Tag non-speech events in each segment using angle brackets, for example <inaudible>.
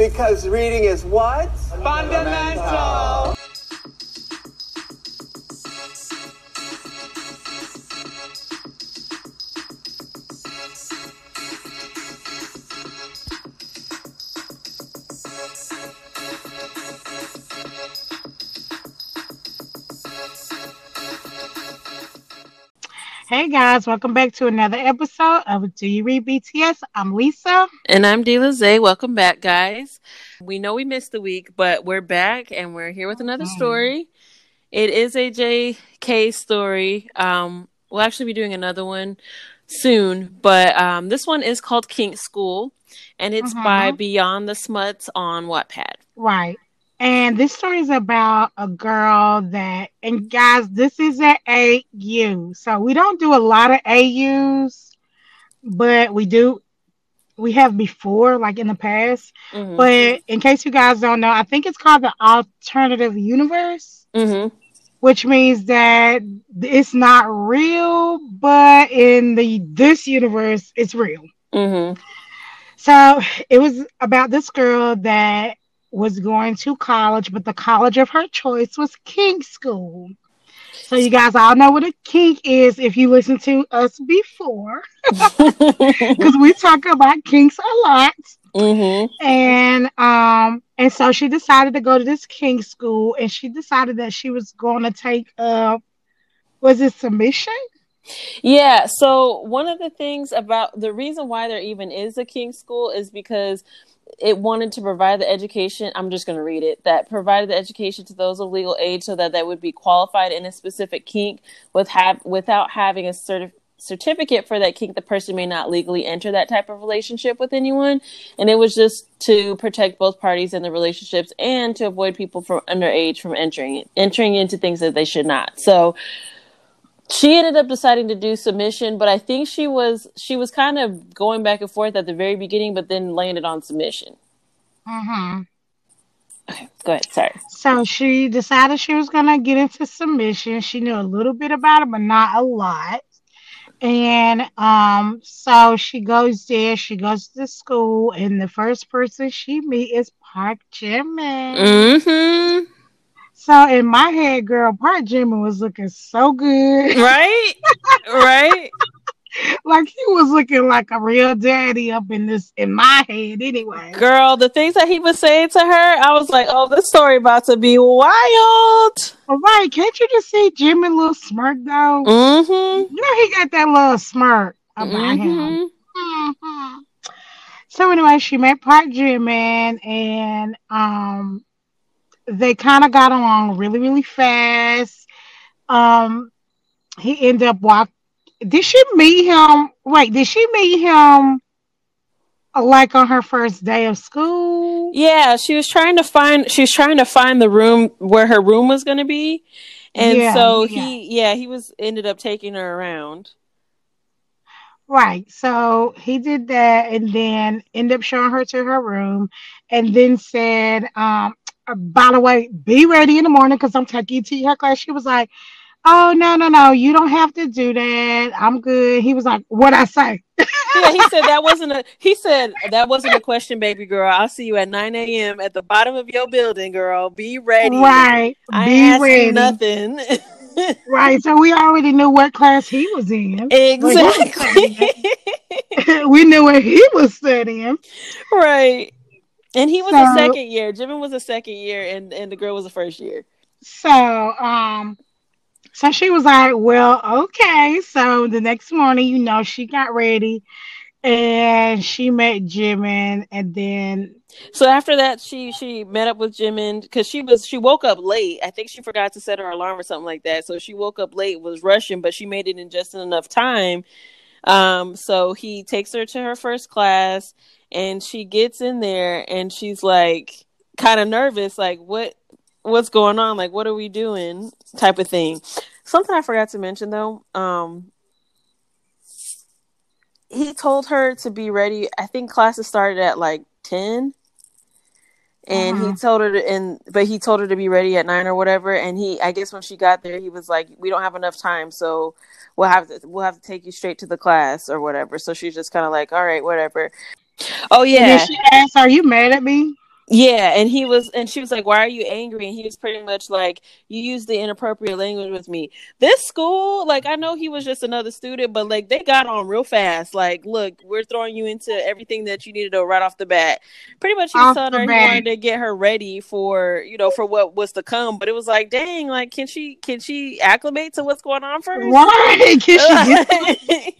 Because reading is what? Fundamental. Hey guys, welcome back to another episode of Do You Read BTS? I'm Lisa. And I'm Dila Zay. Welcome back, guys. We know we missed the week, but we're back and we're here with another Mhm. story. It is a JK story. Um, we'll actually be doing another one soon, but um, this one is called Kink School, and it's by Mhm. Beyond the Smuts on Wattpad. Right. And this story is about a girl that, and guys, this is an AU. So we don't do a lot of AUs, but we do, we have before, like in the past. hmm But in case you guys don't know, I think it's called the alternative universe. hmm which means that it's not real, but in the this universe, it's real. hmm So it was about this girl that was going to college, but the college of her choice was Kink school. So you guys all know what a kink is if you listen to us before, <laughs> <laughs> because we talk about kinks a lot. hmm And um and so she decided to go to this kink school and she decided that she was going to take uh was it submission? Yeah, so one of the things about the reason why there even is a Kink school is because it wanted to provide the education. I'm just going to read it that provided the education to those of legal age so that they would be qualified in a specific kink with have without having a certi- certificate for that kink. The person may not legally enter that type of relationship with anyone, and it was just to protect both parties in the relationships and to avoid people from underage from entering entering into things that they should not. So she ended up deciding to do submission but i think she was she was kind of going back and forth at the very beginning but then landed on submission Mm-hmm. okay go ahead sorry So she decided she was gonna get into submission. She knew a little bit about it, but not a lot. And um, so she goes there. She goes to school, and the first person she meet is Park Jimin. mm-hmm So in my head, girl, Park Jimmy was looking so good. right right <laughs> like he was looking like a real daddy up in this in my head anyway. girl the things that he was saying to her i was like oh this story about to be wild All right, can't you just see Jimmy little smirk though? mm-hmm You know he got that little smirk about him. mm-hmm Mhm. So anyway, she met Park Jimin and um they kind of got along really, really fast. Um he ended up walk did she meet him wait, did she meet him uh, like on her first day of school? yeah she was trying to find she was trying to find the room where her room was going to be and Yeah, so yeah. he yeah he was ended up taking her around Right. So he did that and then ended up showing her to her room and then said, um, Uh, by the way, be ready in the morning because I'm taking to her class. She was like, Oh no, no, no, you don't have to do that. I'm good. He was like, What I say? <laughs> yeah, he said that wasn't a. He said that wasn't a question, baby girl. I'll see you at nine a.m. at the bottom of your building, girl. Be ready. Right. I be ready. nothing. <laughs> Right. So we already knew what class he was in. exactly. <laughs> we knew what he was studying. right. And he was a second year. Jimin was a second year, and and the girl was a first year. So, um, so she was like, "Well, okay." So the next morning, you know, she got ready, and she met Jimin, and then So after that, she she met up with Jimin because she was she woke up late. I think she forgot to set her alarm or something like that. So she woke up late, was rushing, but she made it in just enough time. Um, so he takes her to her first class, and she gets in there, and she's like kind of nervous, like what what's going on? Like what are we doing? Type of thing. Something I forgot to mention though. Um, he told her to be ready. I think classes started at like ten and he Mhm. told her to and but he told her to be ready at nine or whatever and he i guess when she got there he was like we don't have enough time so we'll have to we'll have to take you straight to the class or whatever so she's just kind of like all right whatever oh and yeah then she asked, "Are you mad at me?" Yeah, and he was, and she was like, "Why are you angry?" And he was pretty much like, "You used the inappropriate language with me." This school, like, I know he was just another student, but like, they got on real fast. Like, look, we're throwing you into everything that you needed to know right off the bat. Pretty much, he was telling her he wanted to get her ready for, you know, for what was to come. But it was like, dang, like, can she, can she acclimate to what's going on first? Why <laughs> can she get?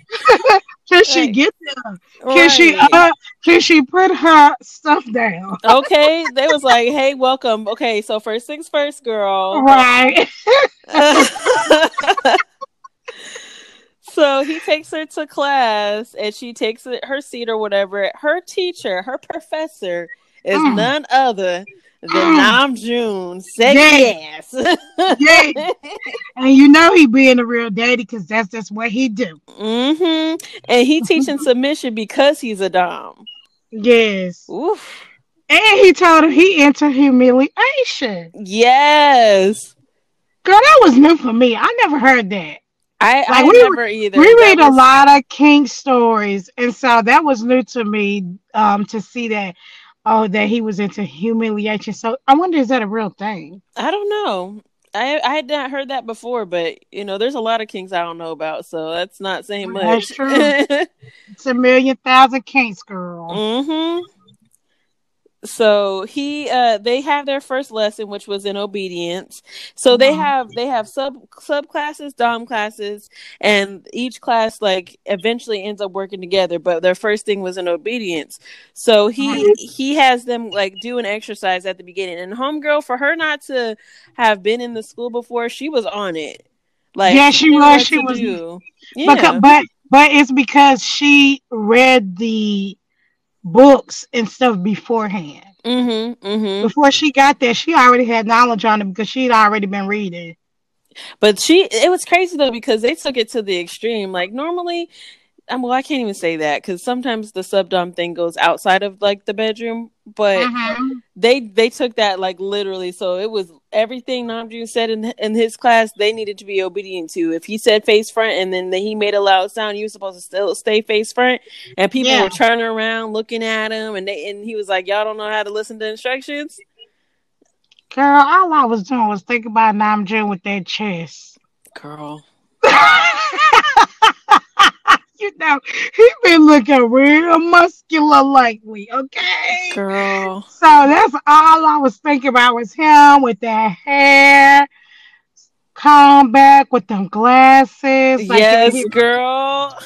<laughs> <laughs> Can she Right. get there? Can she? Uh, can she put her stuff down? okay, they was like, "Hey, welcome." Okay, so first things first, girl. Right. <laughs> so he takes her to class, and she takes her seat or whatever. Her teacher, her professor, is Mm. none other than Mm. Namjoon. Yeah. yes. Yeah. <laughs> And you know he being a real daddy because that's just what he do. hmm And he teaching submission because he's a dom. Yes. Oof. And he told him he entered humiliation. Yes. Girl, that was new for me. I never heard that. I, I we- never either. we That read a lot of kink stories, and so that was new to me um, to see that. Oh, that he was into humiliation. So I wonder, is that a real thing? I don't know. I I had not heard that before, but you know, there's a lot of kinks I don't know about, so that's not saying much. That's true. <laughs> It's a million thousand kinks, girl. hmm So he uh they have their first lesson which was in obedience. So they Mhm. have they have sub sub classes, dom classes, and each class like eventually ends up working together, but their first thing was in obedience. So he he has them like do an exercise at the beginning. And homegirl for her not to have been in the school before, she was on it. Like Yeah, she was, she was- Yeah. Because, but but it's because she read the books and stuff beforehand. mm-hmm. Mm-hmm. Before she got there, she already had knowledge on it because she'd already been reading. But she, it was crazy though because they took it to the extreme. Like normally, um, well, I can't even say that because sometimes the subdom thing goes outside of like the bedroom, but Mhm. they they took that like literally. So it was everything Namjoon said in in his class. They needed to be obedient to. If he said face front and then he made a loud sound, you were supposed to still stay face front. And people Yeah. were turning around looking at him, and they and he was like, "Y'all don't know how to listen to instructions." Girl, all I was doing was thinking about Namjoon with that chest. Girl, <laughs> you know, he been looking real muscular lately, okay? girl. So that's all I was thinking about was him with that hair, come back with them glasses, like yes, he- girl.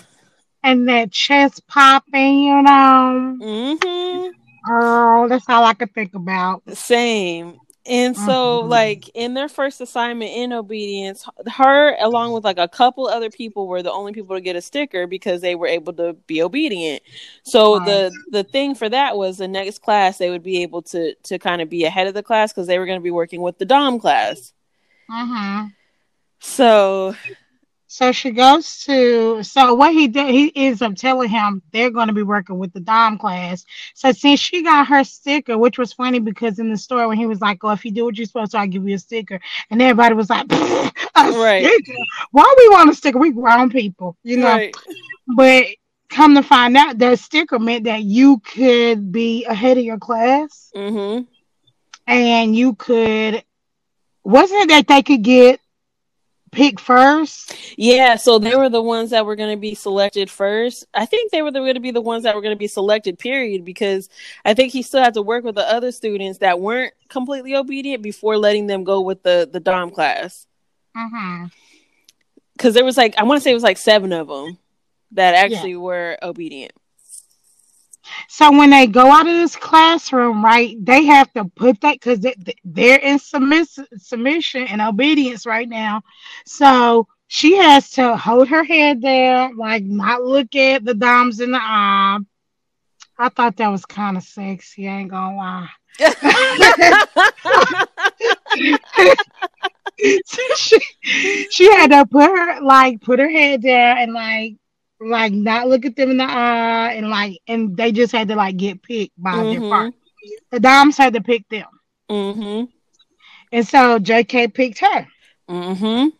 and that chest popping, you know. Mm-hmm. Girl, that's all I could think about. Same. And so, Mhm. like in their first assignment in obedience, her along with like a couple other people were the only people to get a sticker because they were able to be obedient. So Right. the the thing for that was the next class they would be able to to kind of be ahead of the class because they were going to be working with the dom class. hmm So So she goes to so what he did he ends up telling him they're going to be working with the Dom class. So since she got her sticker, which was funny because in the store when he was like, "Oh, if you do what you're supposed to, I'll give you a sticker," and everybody was like, "A Right. sticker? Why we want a sticker? We grown people, you know." right, But come to find out, that sticker meant that you could be ahead of your class hmm and you could. Wasn't it that they could get picked first? yeah. So they were the ones that were going to be selected first. I think they were going to be the ones that were going to be selected. Period. Because I think he still had to work with the other students that weren't completely obedient before letting them go with the the dom class. Mm-hmm. Because there was like I want to say it was like seven of them that actually were obedient. So when they go out of this classroom, right, they have to put that because they, they're in submiss- submission and obedience right now. So she has to hold her head down, like not look at the doms in the eye. I thought that was kind of sexy. I ain't gonna lie. <laughs> she, she had to put her like put her head down and like like not look at them in the eye and like and they just had to like get picked by their Mhm. part. The Doms had to pick them. mhm. And so JK picked her. Mhm.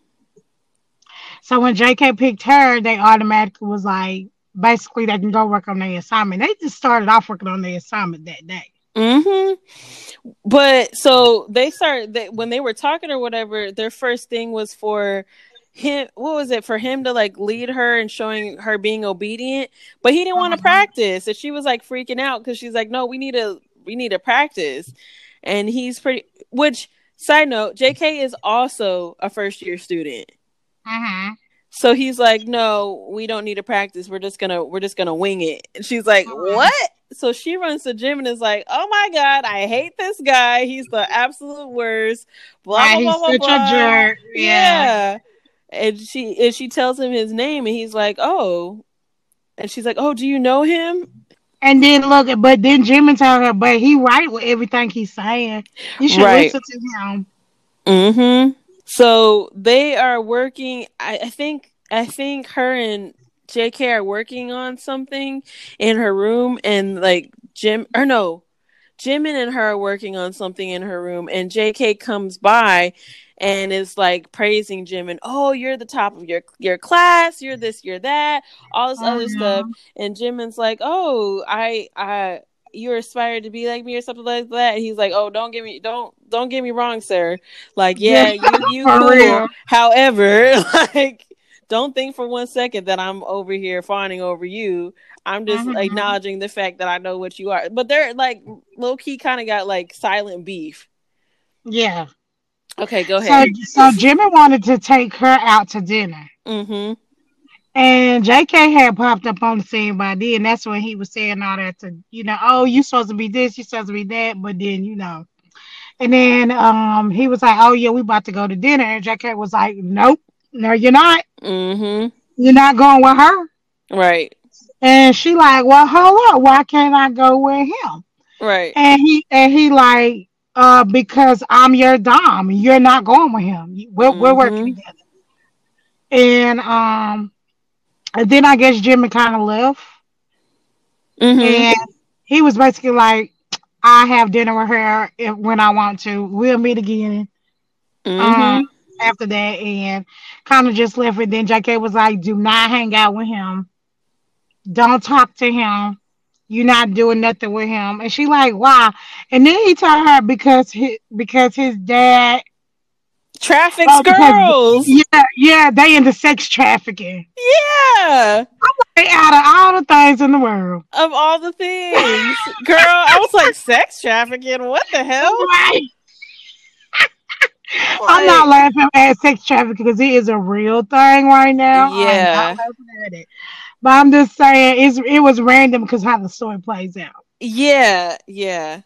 So when JK picked her, they automatically was like basically they can go work on their assignment. They just started off working on their assignment that day. Mhm. but so they start they, when they were talking or whatever. Their first thing was for him. What was it for him to like lead her and showing her being obedient? But he didn't want to Mhm. practice, and she was like freaking out because she's like, "No, we need to we need to practice." And he's pretty. Which side note, J.K. is also a first year student. hmm So he's like, "No, we don't need to practice. We're just gonna we're just gonna wing it." And she's like, Mhm. "What?" So she runs to Jimin is like, "Oh my god, I hate this guy. He's the absolute worst." Blah Right, blah he's blah such blah. a blah. jerk. Yeah. Yeah. And she and she tells him his name, and he's like, "Oh," and she's like, "Oh, do you know him?" And then look, but then Jimmy told her, but he right with everything he's saying. You should Right. listen to him. Mm-hmm. So they are working. I, I think. I think her and J.K. are working on something in her room, and like Jim or no, Jimin and her are working on something in her room, and J.K. comes by and is like praising Jimin oh, you're the top of your your class. You're this. You're that. All this other Mhm. stuff. And Jimin's like, oh, I I you're aspired to be like me or something like that. And he's like, oh, don't get me don't don't get me wrong, sir. Like, yeah, Yeah, you you <laughs> cool. However, <laughs> like, don't think for one second that I'm over here fawning over you. I'm just Mhm. acknowledging the fact that I know what you are. But they're like low key kind of got like silent beef. Yeah. Okay, go So, ahead. so Jimmy wanted to take her out to dinner. mm-hmm. And JK had popped up on the scene by then. That's when he was saying all that to, you know, oh, you supposed to be this, you supposed to be that. But then, you know, and then um he was like, oh, yeah, we about to go to dinner. And JK was like, nope, no, you're not. Mm-hmm. You're not going with her. Right. And she like, well, hold up, why can't I go with him? Right. And he and he like, uh, because I'm your dom, you're not going with him. We're we're working together. And um, and then I guess Jimmy kind of left, Mm-hmm. and he was basically like, I have dinner with her if, when I want to. We'll meet again. Mm-hmm. Um, after that, and kind of just left it. Then JK was like, do not hang out with him. Don't talk to him. You're not doing nothing with him. And she like, why? And then he told her because his because his dad Traffics Oh, girls. Yeah, yeah, they into sex trafficking. Yeah. They out of all the things in the world. Of all the things. Girl, I was like, sex trafficking? What the hell? <laughs> Right. I'm not laughing at sex trafficking because it is a real thing right now. I'm Yeah. not laughing at it. But I'm just saying it's it was random because how the story plays out. Yeah, yeah.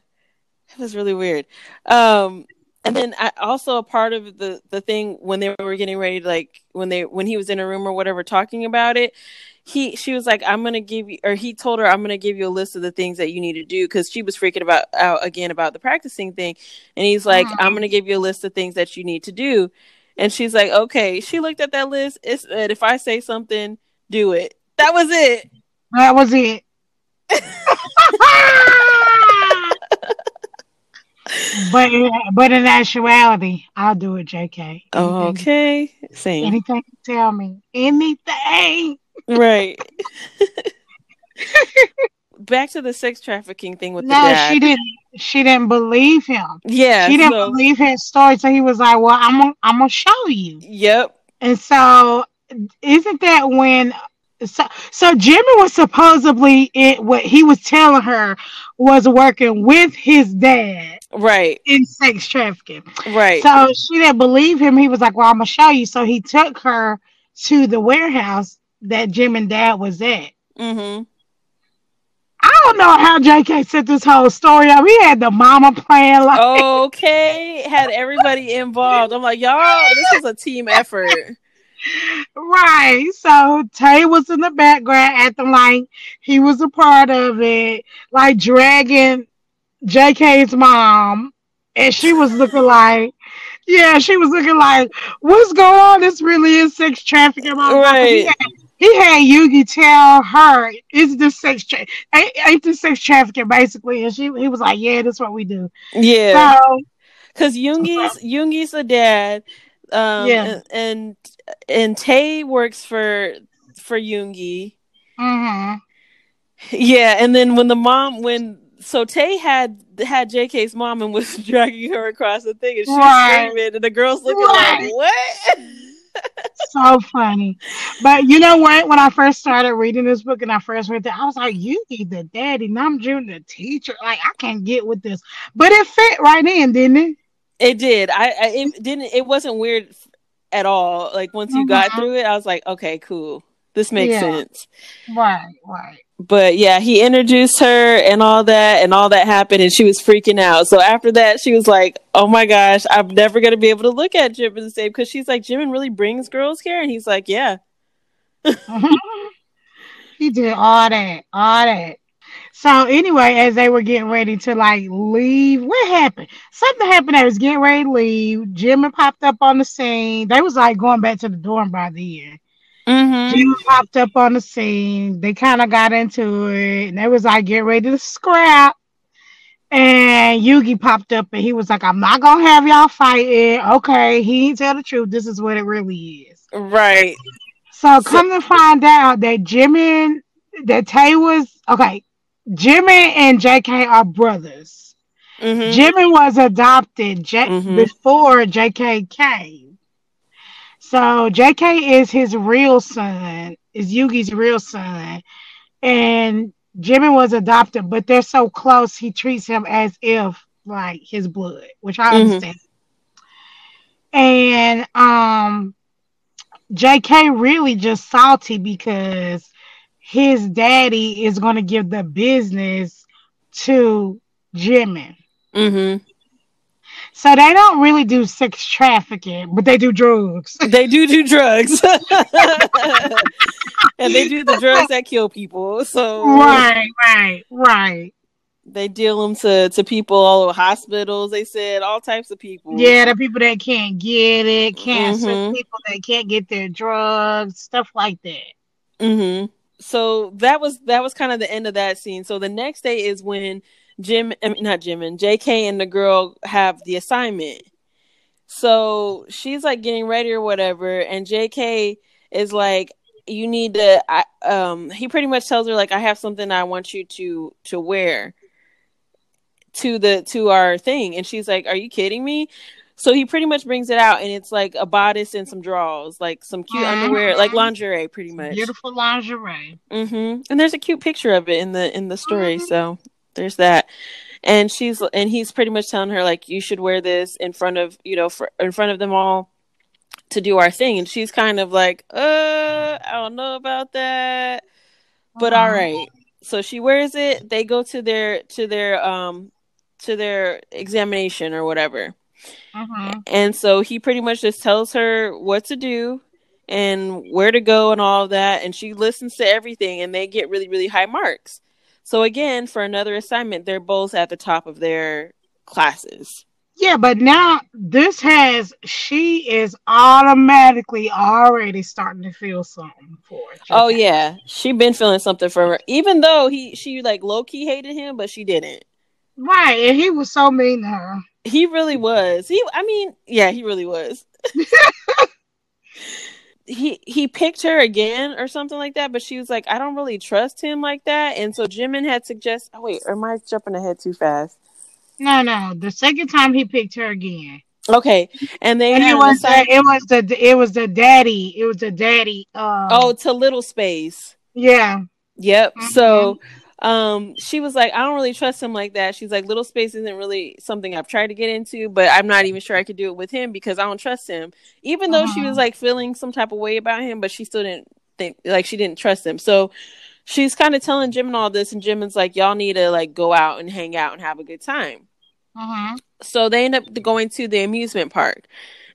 It was really weird. Um and then I also a part of the the thing when they were getting ready like when they when he was in a room or whatever talking about it, he she was like I'm going to give you or he told her I'm going to give you a list of the things that you need to do cuz she was freaking about out again about the practicing thing and he's like Mhm. I'm going to give you a list of things that you need to do. And she's like, "Okay." She looked at that list. It said if I say something, do it. That was it. That was it. <laughs> but but in actuality, I'll do it, JK. Anything- okay. Same. Anything you tell me. Anything. Right. <laughs> Back to the sex trafficking thing with the No, dad. she didn't she didn't believe him. yeah. she didn't so, believe his story, so he was like, Well, I'm gonna I'm gonna show you. Yep. And so isn't that when so, so Jimmy was supposedly it what he was telling her was working with his dad Right. in sex trafficking. Right. So she didn't believe him. He was like, Well, I'm gonna show you. So he took her to the warehouse that Jimin Dad was at. mm-hmm. I don't know how JK set this whole story up. He had the mama playing like Okay. Had everybody involved. I'm like, y'all, this is a team effort. <laughs> right. So Tae was in the background acting like he was a part of it, like dragging JK's mom. And she was looking <laughs> like, yeah, she was looking like, what's going on? This really is sex trafficking. 'Cause He Right. had, he had Yoongi tell her, "Is this sex tra- ain't, ain't this sex trafficking basically?" And she he was like, "Yeah, that's what we do." Yeah. So Because Yoongi's Yoongi's the dad. Um Yeah. and, and and Tae works for for Yoongi. hmm Yeah, and then when the mom when so Tae had had JK's mom and was <laughs> dragging her across the thing, and she's Right. screaming, and the girls looking Right. like, "What?" <laughs> so funny. But you know what? When I first started reading this book and I first read it, I was like, you need the daddy, Namjoon the teacher. Like, I can't get with this. But it fit right in, didn't it? It did. I, I it didn't. It wasn't weird at all. Like once you got Mhm. through it, I was like, okay, cool. This makes Yeah. sense. Right, right. But yeah, he introduced her and all that, and all that happened, and she was freaking out. So after that, she was like, "Oh my gosh, I'm never gonna be able to look at Jimin the same." Because she's like, "Jimin really brings girls here," and he's like, "Yeah." <laughs> he did all that, all that. So anyway, as they were getting ready to like leave, what happened? Something happened. They was getting ready to leave. Jimmy popped up on the scene. They was like going back to the dorm by the end. Mm-hmm. Popped up on the scene. They kind of got into it, and they was like "Get ready to scrap. And Yoongi popped up, and he was like, "I'm not gonna have y'all fighting." Okay, he tell the truth. This is what it really is. Right. So come to find out that Jimmy, that Tae was okay. Jimmy and JK are brothers. Mm-hmm. Jimmy was adopted J- Mhm. before JK came. So JK is his real son, is Yoongi's real son. And Jimmy was adopted, but they're so close, he treats him as if like his blood, which I Mhm. understand. And um JK really just salty because his daddy is going to give the business to Jimmy. Mm-hmm. So they don't really do sex trafficking, but they do drugs. <laughs> They do do drugs, <laughs> and they do the drugs that kill people. So right, right, right. they deal them to to people all over hospitals. They said all types of people. Yeah, the people that can't get it, cancer Mhm. people that can't get their drugs, stuff like that. hmm So that was that was kind of the end of that scene. So the next day is when Jim, I mean, not Jim, and J.K. and the girl have the assignment. So she's like getting ready or whatever, and J.K. is like, "You need to." I, um, he pretty much tells her like, "I have something I want you to to wear to the to our thing," and she's like, "Are you kidding me?" So he pretty much brings it out, and it's like a bodice and some drawers, like some cute Mhm. underwear, like lingerie, pretty much. Beautiful lingerie. Mm-hmm. And there's a cute picture of it in the in the story, Mhm. so there's that. And she's and he's pretty much telling her like you should wear this in front of you know for, in front of them all to do our thing, and she's kind of like, uh, I don't know about that, but all Mhm. So she wears it. They go to their to their um to their examination or whatever. Mhm. And so he pretty much just tells her what to do and where to go and all of that. And she listens to everything and they get really, really high marks. So again, for another assignment, they're both at the top of their classes. Yeah, but now this has she is automatically already starting to feel something for it. Oh yeah. She been feeling something for her. Even though he she like low key hated him, but she didn't. Right, and he was so mean to her. He really was. He I mean, yeah, he really was. <laughs> he he picked her again or something like that, but she was like, I don't really trust him like that. And so Jimin had suggested oh wait, am I jumping ahead too fast? No, no. The second time he picked her again. Okay. And they And it was the, it was the it was the daddy. It was the daddy. Um, Oh, to little space. yeah. Yep. Mhm. So um she was like, I don't really trust him like that. She's like, little space isn't really something I've tried to get into, but I'm not even sure I could do it with him because I don't trust him. Even though she Uh-huh. was like feeling some type of way about him, but she still didn't think like she didn't trust him. So she's kind of telling Jimin all this, and Jim is like, Y'all need to like go out and hang out and have a good time. Uh-huh. So they end up going to the amusement park.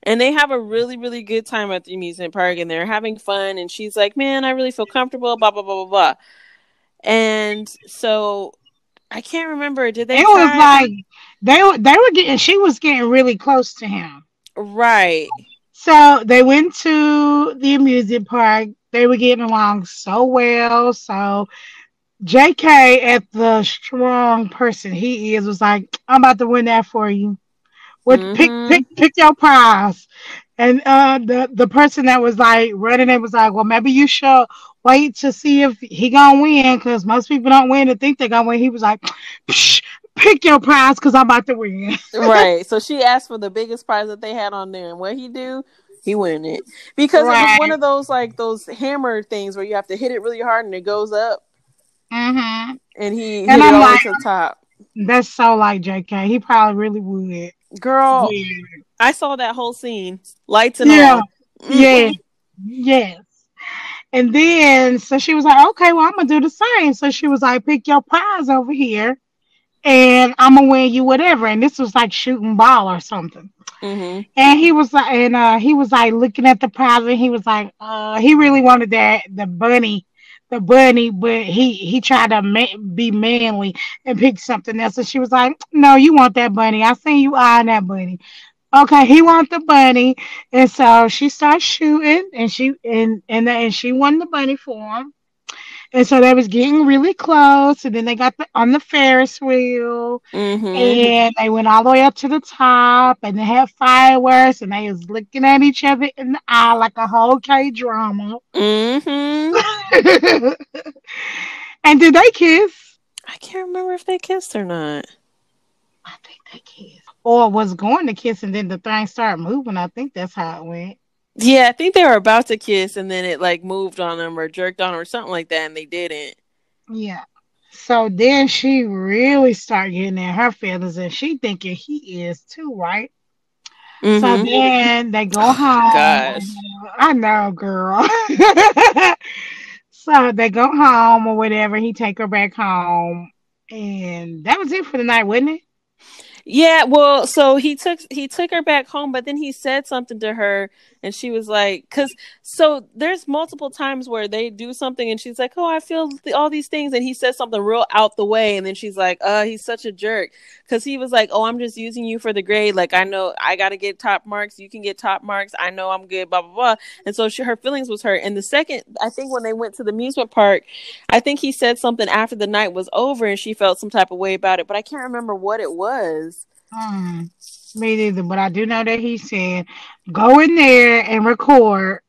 And they have a really, really good time at the amusement park and they're having fun. And she's like, Man, I really feel comfortable, blah, blah, blah, blah, blah. And so I can't remember. Did they It was like they were they were getting she was getting really close to him. right. So they went to the amusement park. They were getting along so well. So JK, at the strong person he is, was like, "I'm about to win that for you. What Mhm. pick pick pick your prize." And uh, the the person that was like running it was like, "Well, maybe you should wait to see if he gonna win because most people don't win and think they're gonna win. He was like, Psh, pick your prize because I'm about to win. <laughs> right. So she asked for the biggest prize that they had on there, and what he do? He win it because right. it was one of those like those hammer things where you have to hit it really hard and it goes up. Mm-hmm. And he and hit I'm it all like, to the top. That's so like JK. He probably really would. Girl, yeah. I saw that whole scene. Lights and yeah. all. Yeah. Yes. And then so she was like, okay, well, I'm gonna do the same. So she was like, pick your prize over here and I'm gonna win you whatever. And this was like shooting ball or something. Mm-hmm. And he was like, and uh, he was like looking at the prize, and he was like, uh, he really wanted that the bunny, the bunny, but he he tried to ma- be manly and pick something else. And she was like, no, you want that bunny? I seen you eyeing that bunny okay, he want the bunny, and so she starts shooting, and she and and and she won the bunny for him. And so they was getting really close, and then they got the, on the Ferris wheel, mm-hmm. and they went all the way up to the top, and they had fireworks, and they was looking at each other in the eye like a whole K drama. Mm-hmm. <laughs> and did they kiss? I can't remember if they kissed or not. I think they kissed or was going to kiss and then the thing started moving. I think that's how it went. Yeah, I think they were about to kiss and then it like moved on them or jerked on them or something like that and they didn't. Yeah. So then she really started getting in her feelings and she thinking he is too, right? Mm-hmm. So then they go home. Gosh. I know, girl. <laughs> so they go home or whatever. He take her back home. And that was it for the night, wasn't it? Yeah, well, so he took he took her back home, but then he said something to her, and she was like, "Cause so there's multiple times where they do something, and she's like, oh, I feel th- all these things,' and he says something real out the way, and then she's like, uh, he's such a jerk, cause he was like, oh, I'm just using you for the grade, like I know I gotta get top marks, you can get top marks, I know I'm good, blah blah blah, and so she, her feelings was hurt. And the second, I think when they went to the amusement park, I think he said something after the night was over, and she felt some type of way about it, but I can't remember what it was. Hmm. Me neither, but I do know that he said go in there and record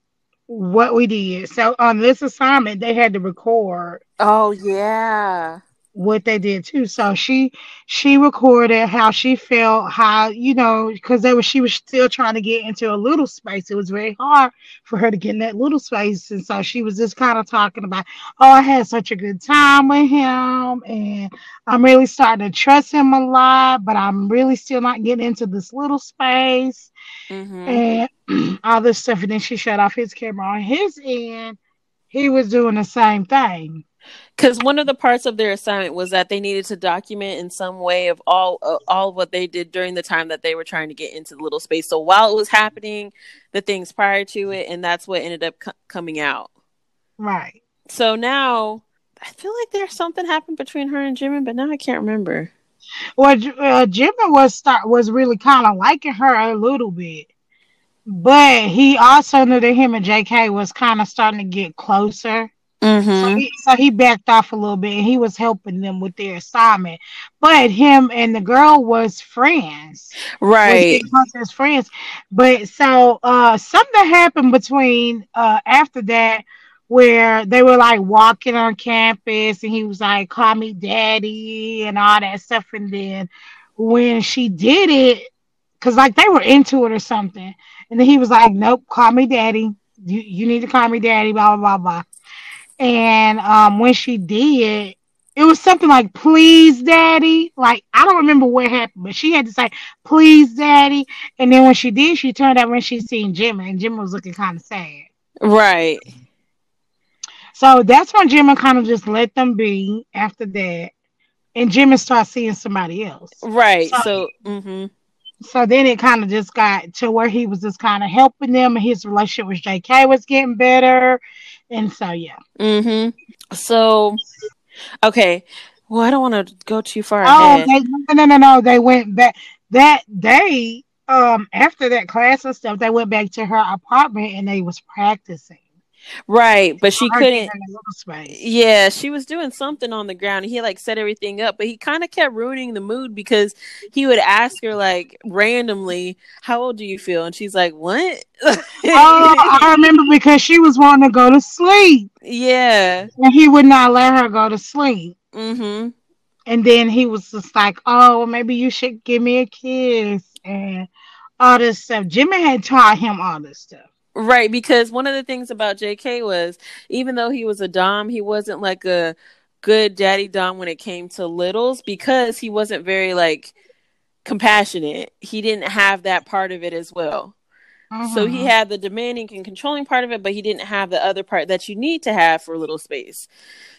what we did. So on this assignment, they had to record. Oh yeah what they did too. So she she recorded how she felt, how you know, because they were she was still trying to get into a little space. It was very hard for her to get in that little space, and so she was just kind of talking about, oh, I had such a good time with him, and I'm really starting to trust him a lot, but I'm really still not getting into this little space, mm-hmm. and <clears throat> all this stuff. And then she shut off his camera on his end. He was doing the same thing because one of the parts of their assignment was that they needed to document in some way of all uh, all what they did during the time that they were trying to get into the little space. So while it was happening, the things prior to it, and that's what ended up co- coming out. Right. So now I feel like there's something happened between her and Jimin, but now I can't remember. Well, uh, Jimin was start was really kind of liking her a little bit, but he also knew that him and J.K. was kind of starting to get closer. Mm-hmm. So, he, so he backed off a little bit and he was helping them with their assignment. But him and the girl was friends. Right. Was friends. But so uh something happened between uh after that where they were like walking on campus and he was like, call me daddy and all that stuff. And then when she did it, because like they were into it or something. And then he was like, Nope, call me daddy. You you need to call me daddy, blah blah blah blah. And um, when she did, it was something like "Please, Daddy." Like I don't remember what happened, but she had to say "Please, Daddy." And then when she did, she turned out when she seen Jim, and Jim was looking kind of sad. Right. So that's when Jimmy kind of just let them be. After that, and Jimmy started seeing somebody else. Right. So. so mm-hmm. So then it kind of just got to where he was just kind of helping them, and his relationship with J.K. was getting better and so yeah. Mm-hmm. So okay. Well, I don't want to go too far oh, ahead. They, no, no, no, They went back that day. Um, after that class and stuff, they went back to her apartment and they was practicing. Right, but she couldn't. in the little space. Yeah, she was doing something on the ground. He like set everything up, but he kind of kept ruining the mood because he would ask her like randomly, "How old do you feel?" and she's like, "What?" Oh, I remember <laughs> because she was wanting to go to sleep, yeah. and he would not let her go to sleep. Mm-hmm. And then he was just like, "Oh, maybe you should give me a kiss and all this stuff." Jimmy had taught him all this stuff. Right, because one of the things about JK was even though he was a dom, he wasn't like a good daddy dom when it came to littles because he wasn't very like compassionate. He didn't have that part of it as well. So he Mhm. had the demanding and controlling part of it, but he didn't have the other part that you need to have for little space.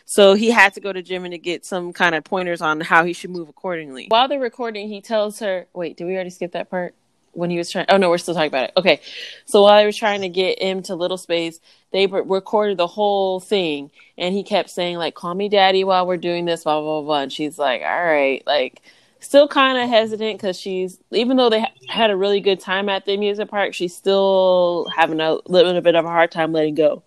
So he had to go to Jimmy to get some kind of pointers on how he should move accordingly. While they're recording, he tells her, "Wait, did we already skip that part?" When he was trying, oh no, we're still talking about it. Okay, so while they were trying to get him to Little Space, they re- recorded the whole thing, and he kept saying like, "Call me daddy" while we're doing this, blah blah blah. And she's like, "All right," like still kind of hesitant because she's even though they ha- had a really good time at the amusement park, she's still having a little bit of a hard time letting go.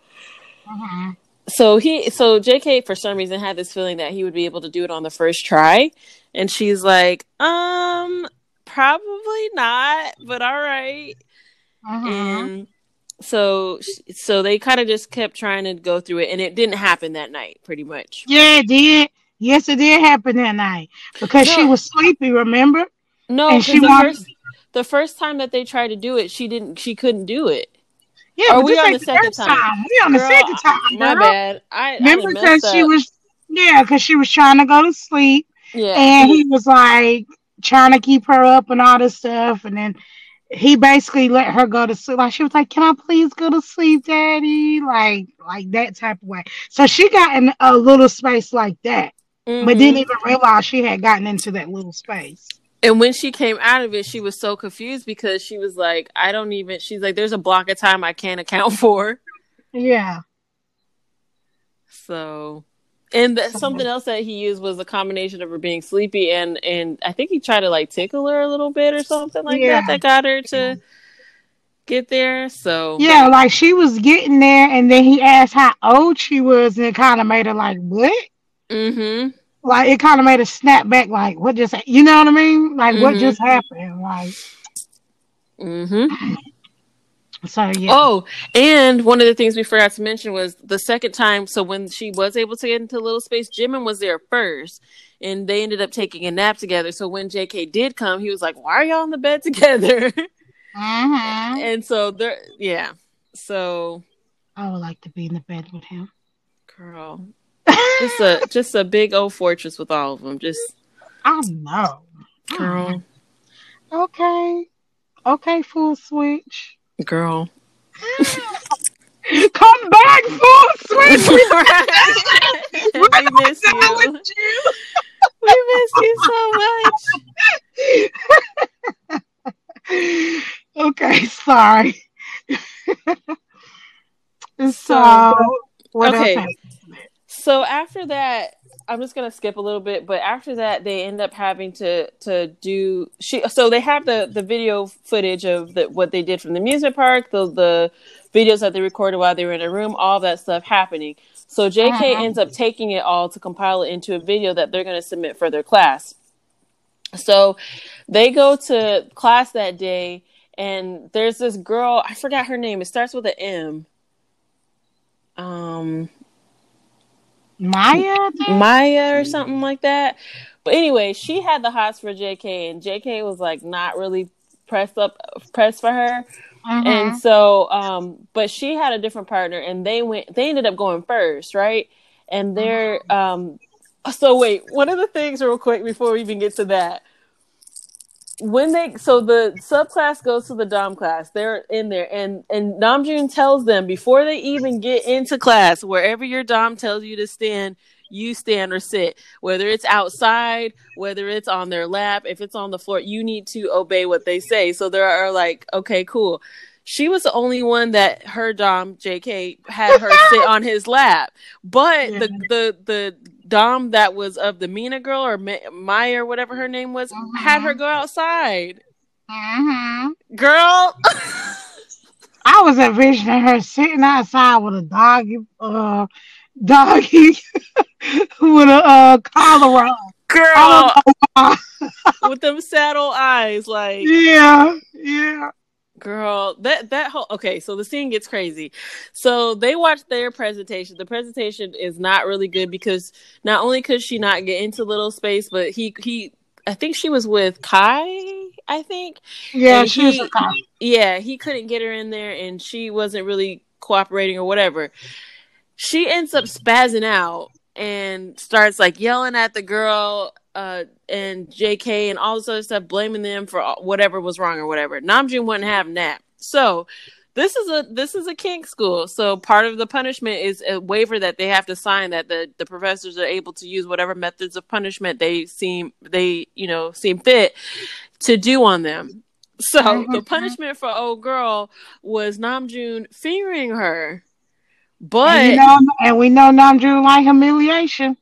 Mhm. So he, so JK for some reason had this feeling that he would be able to do it on the first try, and she's like, um, probably not, but all right. Mhm. And so, so they kind of just kept trying to go through it, and it didn't happen that night, pretty much. Yeah, it did. Yes, it did happen that night because she was sleepy. Remember? No, And she the wanted- first, the first time that they tried to do it, she didn't, she couldn't do it. Yeah, Are we on the second time? We on the second time, My girl. bad. I, Remember because she was yeah, because she was trying to go to sleep yeah. and he was like trying to keep her up and all this stuff, and then he basically let her go to sleep. Like she was like, "Can I please go to sleep, Daddy?" Like like that type of way. So she got in a little space like that, but Mhm. didn't even realize she had gotten into that little space. And when she came out of it, she was so confused because she was like, I don't even, she's like, there's a block of time I can't account <laughs> for. Yeah. So, and something else that he used was a combination of her being sleepy and, and I think he tried to like tickle her a little bit or something like Yeah. that that got her to get there. So, Yeah, like she was getting there, and then he asked how old she was, and it kind of made her like, "What?" mm-hmm. Like it kind of made her snap back, like, "What just?" You know what I mean? Like, what Mhm. just happened? Like, Mm-hmm. So yeah. Oh, and one of the things we forgot to mention was the second time. So when she was able to get into Little Space, Jimin was there first, and they ended up taking a nap together. So when JK did come, he was like, "Why are y'all in the bed <laughs> together?" Mhm. and so there, yeah. So, I would like to be in the bed with him. girl, just a <laughs> just a big old fortress with all of them. Just I know. girl, Okay. Okay, full switch. Girl. <laughs> Come back, full switch. <laughs> we What am miss you. you? We miss you so much. <laughs> okay, sorry. so, So- what okay. So after that, I'm just gonna skip a little bit, but after that, they end up having to to do she. So they have the the video footage of the, what they did from the amusement park, the the videos that they recorded while they were in a room, all that stuff happening. So JK Uh-huh. ends up taking it all to compile it into a video that they're gonna submit for their class. So they go to class that day, and there's this girl. I forgot her name. It starts with an M. Um. Maya? Maya or something like that. But anyway, she had the hots for JK, and JK was like not really pressed up, pressed for her. Mhm. And so, um, but she had a different partner, and they went. They ended up going first, right? And they're um. So wait, one of the things, real quick, before we even get to that, when they so the subclass goes to the dom class, they're in there, and and Namjoon tells them before they even get into class, wherever your dom tells you to stand, you stand or sit. Whether it's outside, whether it's on their lap, if it's on the floor, you need to obey what they say. So there are like, okay, cool. She was the only one that her dom JK had her sit on his lap, but the <laughs> the the dom that was of the Mina girl or Ma- Maya or whatever her name was had her go outside. Mhm. Girl, I was envisioning her sitting outside with a doggy, uh, doggy <laughs> with a uh, collar on. Girl, with them saddle eyes, like yeah, yeah. Girl, that that whole okay, so the scene gets crazy. So they watch their presentation. The presentation is not really good because not only could she not get into little space, but he he I think she was with Kai, I think. Yeah, she he, was Kai. Yeah, he couldn't get her in there and she wasn't really cooperating or whatever. She ends up spazzing out and starts like yelling at the girl uh, and JK and all this other stuff, blaming them for whatever was wrong or whatever. Namjoon wouldn't have that. So this is a this is a kink school. So part of the punishment is a waiver that they have to sign that the the professors are able to use whatever methods of punishment they seem they you know seem fit to do on them. So mm-hmm. the punishment for old girl was Namjoon fingering her. But and, you know, and we know Namjoon like humiliation.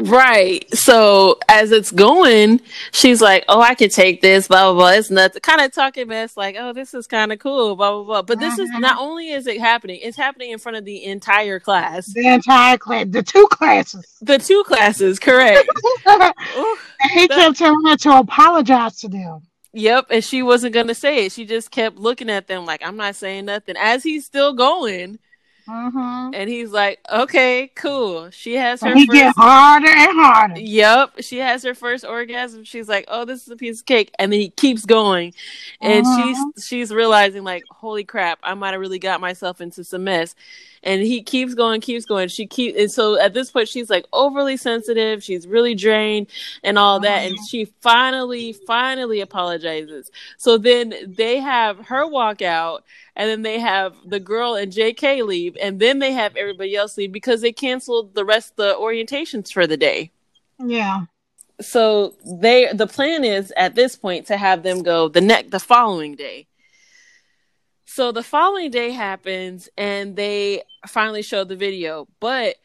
Right. So as it's going, she's like, "Oh, I can take this." Blah blah blah. It's nuts. Kind of talking mess, like, "Oh, this is kind of cool." Blah blah blah. But this is not uh-huh. only is it happening; it's happening in front of the entire class. The entire class. The two classes. The two classes. Correct. <laughs> and he that, kept telling her to apologize to them. Yep, and she wasn't gonna say it. She just kept looking at them like, "I'm not saying nothing." As he's still going Mm-hmm. And he's like, okay, cool. She has her. And he first... get harder and harder. Yep, she has her first orgasm. She's like, oh, this is a piece of cake, and then he keeps going, and mm-hmm. she's she's realizing like, holy crap, I might have really got myself into some mess and he keeps going, keeps going. She keep and so at this point she's like overly sensitive. She's really drained and all that, and uh-huh. she finally, finally apologizes. So then they have her walk out, and then they have the girl and J.K. leave, and then they have everybody else leave because they canceled the rest of the orientations for the day. Yeah. So they the plan is at this point to have them go the next the following day. So the following day happens and they finally show the video, but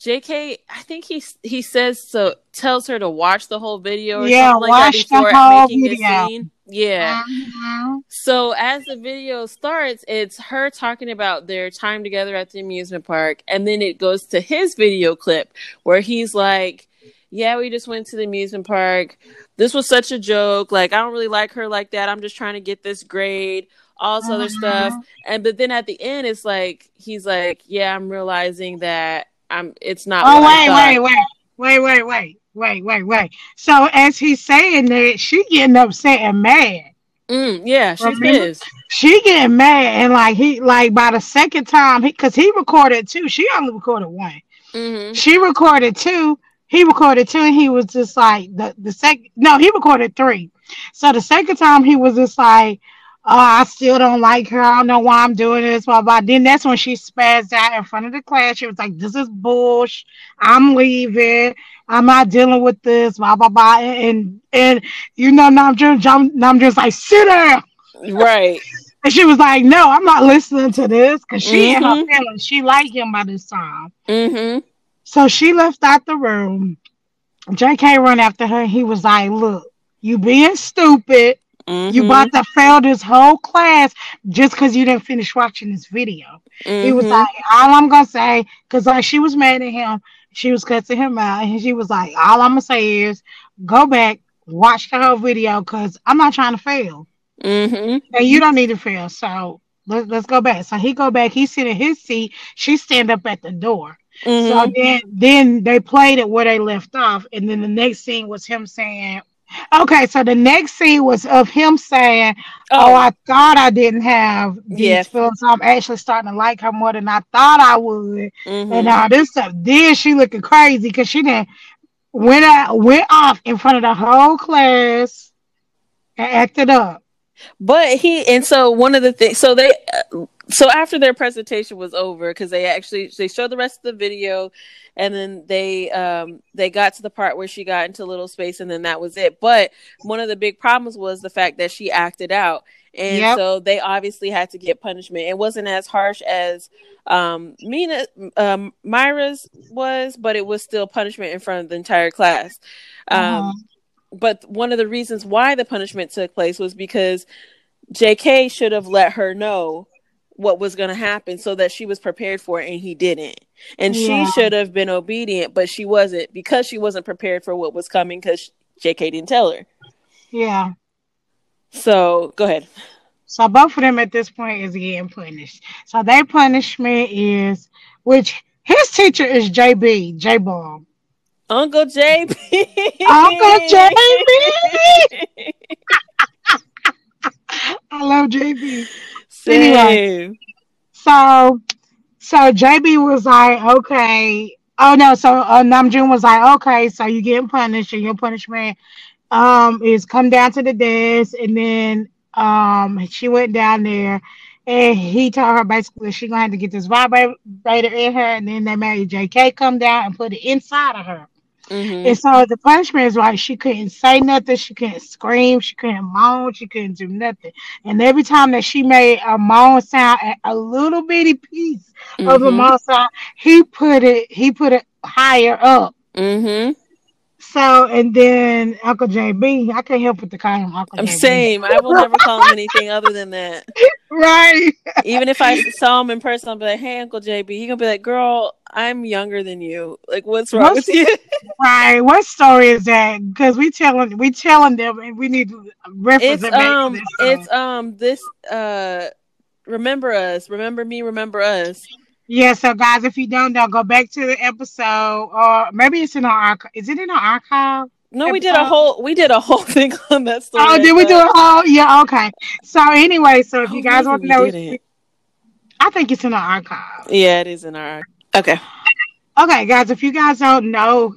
JK, I think he he says so tells her to watch the whole video or yeah, something like that before making video. the scene. Yeah. Mm-hmm. So as the video starts, it's her talking about their time together at the amusement park, and then it goes to his video clip where he's like, "Yeah, we just went to the amusement park. This was such a joke. Like I don't really like her like that. I'm just trying to get this grade." All this other stuff. Uh-huh. And but then at the end, it's like he's like, "Yeah, I'm realizing that I'm. It's not." Oh wait, wait, wait, wait, wait, wait, wait, wait, wait. So as he's saying that, she getting upset and mad. Mm, yeah, she's pissed. She getting mad and like he like by the second time he because he recorded two. She only recorded one. Mm-hmm. She recorded two. He recorded two, and he was just like the the second. No, he recorded three. So the second time he was just like, oh, I still don't like her. I don't know why I'm doing this. Blah, blah. Then that's when she spazzed out in front of the class. She was like, this is bullshit. I'm leaving. I'm not dealing with this. Blah, blah, blah. And, and you know, now I'm just, I'm just like, sit down. Right. <laughs> and she was like, no, I'm not listening to this because she mm-hmm. her feelings. She liked him by this time. Mm-hmm. So she left out the room. JK run after her. He was like, look, you being stupid Mm-hmm. You about to fail this whole class just because you didn't finish watching this video. Mm-hmm. He was like, all I'm gonna say, because like she was mad at him, she was cussing him out, and she was like, all I'm gonna say is go back, watch the whole video, because I'm not trying to fail. Mm-hmm. And you don't need to fail. So let's let's go back. So he go back, he sit in his seat, she stand up at the door. Mm-hmm. So then then they played it where they left off, and then the next scene was him saying, Okay, so the next scene was of him saying, "Oh, oh I thought I didn't have these yes. feelings. I'm actually starting to like her more than I thought I would." Mm-hmm. And all this stuff. Then she looking crazy because she didn't went out, went off in front of the whole class and acted up. But he and so one of the things, so they, so after their presentation was over, because they actually they showed the rest of the video, and then they um they got to the part where she got into little space, and then that was it. But one of the big problems was the fact that she acted out, and yep. so they obviously had to get punishment. It wasn't as harsh as um Mina um Myra's was, but it was still punishment in front of the entire class. Um, uh-huh but one of the reasons why the punishment took place was because JK should have let her know what was going to happen so that she was prepared for it and he didn't and Yeah. she should have been obedient but she wasn't because she wasn't prepared for what was coming because jk didn't tell her Yeah. so go ahead So both of them at this point is getting punished. So their punishment is, which his teacher is JB, J Bomb. uncle jp Uncle JB. <laughs> I love JB. Same. So, so JB was like, okay. Oh no, so uh, Namjoon was like, okay, so you getting punished, and your punishment um is come down to the desk, and then um she went down there, and he told her basically she gonna have to get this vibrator in her, and then they made JK come down and put it inside of her. Mhm. And so the punishment is like she couldn't say nothing, she couldn't scream, she couldn't moan, she couldn't do nothing. And every time that she made a moan sound, a- a little bitty piece of the Mhm. moan sound, he put it he put it higher up. Mhm. So and then Uncle JB, I can't help but to call him Uncle I'm JB. same. I will never call him anything other than that. <laughs> Right. Even if I saw him in person, I'll be like, "Hey, Uncle JB." He gonna be like, "Girl, I'm younger than you. Like, what's wrong What's- with you?" <laughs> Right. What story is that? Because we telling we telling them and we need to reference it's it back to um, this it's um, this uh, remember us, remember me, remember us. Yeah, so guys, if you don't know, go back to the episode, or maybe it's in our archive. Is it in our archive? No, we did a whole we did a whole <laughs> thing on that story. Oh, did we do it? Oh, yeah, okay. So anyway, so if Oh, you guys want to know, didn't. I think it's in our archive. Yeah, it is in our. Okay. Okay, guys, if you guys don't know,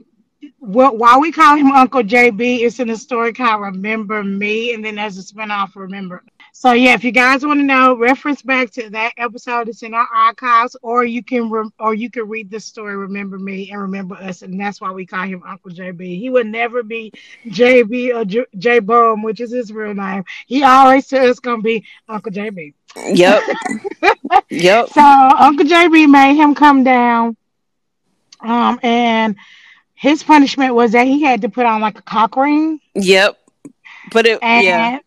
what why we call him Uncle JB, it's in a story called Remember Me, and then there's a spinoff Remember. So yeah, if you guys want to know, reference back to that episode. It's in our archives, or you can re- or you can read the story Remember Me and Remember Us, and that's why we call him Uncle JB. He would never be JB or J, Jaebeom, which is his real name. He always says it's gonna be Uncle JB. Yep. <laughs> yep. So Uncle JB made him come down, um, and his punishment was that he had to put on like a cock ring, Yep. But it. and yeah.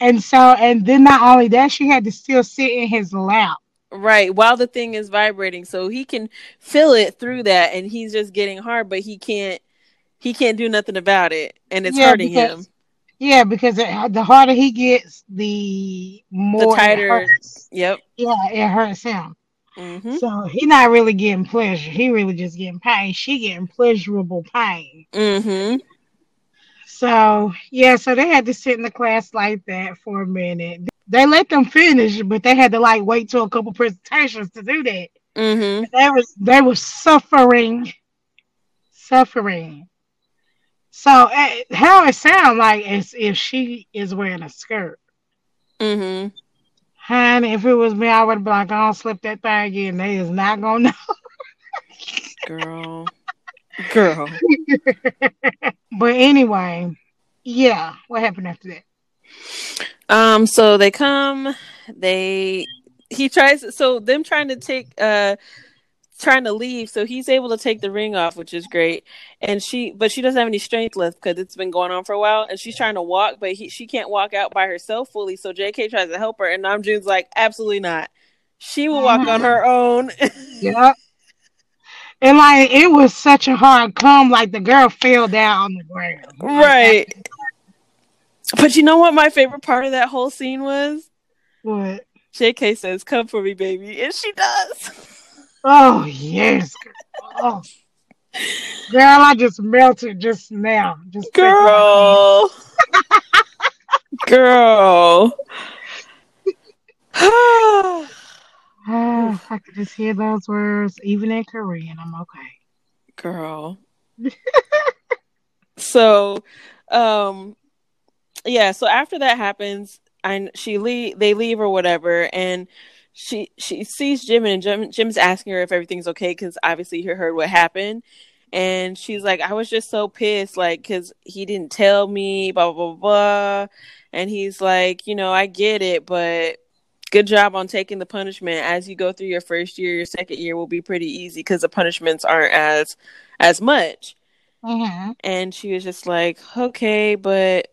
And so and then not only that, she had to still sit in his lap. Right, while the thing is vibrating, so he can feel it through that, and he's just getting hard, but he can't. He can't do nothing about it, and it's Yeah, hurting because- him. Yeah, because it, the harder he gets, the more the tighter- Yep. Yeah, it hurts him. hmm So he not really getting pleasure. He really just getting pain. She getting pleasurable pain. hmm So yeah, so they had to sit in the class like that for a minute. They let them finish, but they had to like wait till a couple presentations to do that. hmm They was they were suffering, suffering. So eh, how it sound like as if she is wearing a skirt. hmm Honey, if it was me, I would be like, I don't slip that thing in. They is not gonna know. Girl. Girl. <laughs> But anyway, yeah. What happened after that? Um, so they come, they he tries so them trying to take uh trying to leave, so he's able to take the ring off, which is great. And she but she doesn't have any strength left because it's been going on for a while and she's trying to walk, but he, she can't walk out by herself fully. So JK tries to help her and Namjoon's like, absolutely not. She will walk on her own. Yeah. And like it was such a hard come, like the girl fell down on the ground. right. But you know what my favorite part of that whole scene was? What? JK says, Come for me, baby. And she does. Oh yes. girl. Oh. Girl, I just melted just now. Just Girl. <laughs> Girl. <laughs> <sighs> <laughs> Ah, I could just hear those words, even in Korean. I'm okay. Girl. <laughs> so, um, yeah. So after that happens, and she leave, they leave or whatever, and she she sees Jim, and Jim Jim's asking her if everything's okay because obviously he heard what happened, and she's like, I was just so pissed, like, because he didn't tell me, blah blah, blah. and he's like, you know, I get it, but good job on taking the punishment. As you go through your first year your second year will be pretty easy because the punishments aren't as as much. Hmm and she was just like okay but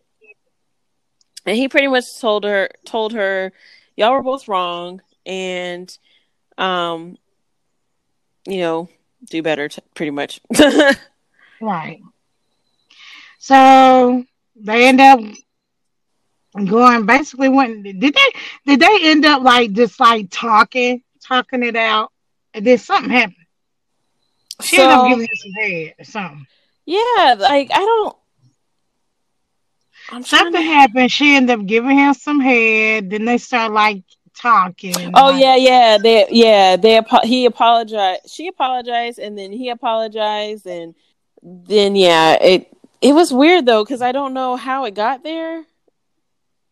and he pretty much told her told her y'all were both wrong and um you know do better t- pretty much. <laughs> Right. So they end up going basically went did they did they end up like just like talking talking it out and then something happened she So- ended up giving him some head or something yeah like i don't I'm something to- happened she ended up giving him some head then they start like talking Oh like- yeah, yeah, they yeah they he apologized. She apologized, and then he apologized, and then yeah, it it was weird though because I don't know how it got there.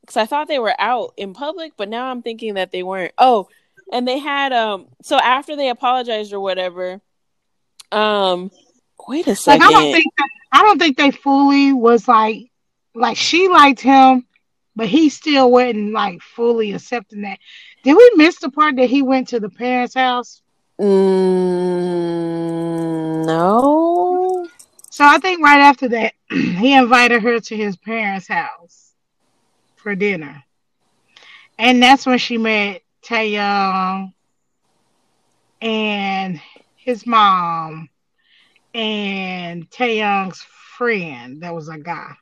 Because I thought they were out in public, but now I'm thinking that they weren't. Oh, and they had um. So after they apologized or whatever, um, wait a like second. I don't think that, I don't think they fully was like like she liked him, but he still wasn't like fully accepting that. Did we miss the part that he went to the parents' house? Mm, no. So I think right after that, <clears throat> he invited her to his parents' house for dinner, and that's when she met Taehyung and his mom and Taehyung's friend. That was a guy,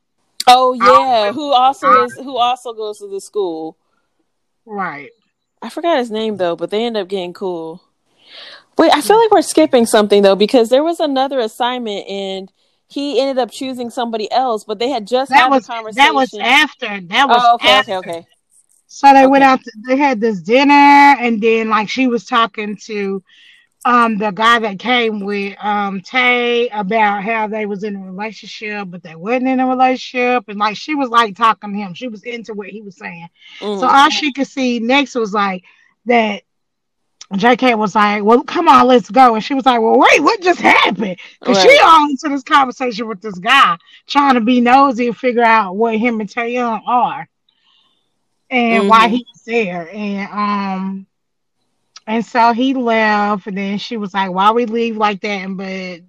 Oh yeah, um, who also uh, is who also goes to the school. right? I forgot his name though, but they end up getting cool. Wait, I feel like we're skipping something though because there was another assignment and he ended up choosing somebody else, but they had just That had was conversation. that was after. That was oh, okay, after. okay, okay. So they went out. To, they had this dinner, and then like she was talking to um the guy that came with um Tay about how they was in a relationship, but they wasn't in a relationship, and like she was like talking to him. She was into what he was saying. Mhm. So all she could see next was like that. JK was like, "Well, come on, let's go," and she was like, "Well, wait, what just happened?" Because she all into this conversation with this guy, trying to be nosy and figure out what him and Taehyung are, and why Mhm. he was there, and um, and so he left, and then she was like, "Why we leave like that?" And but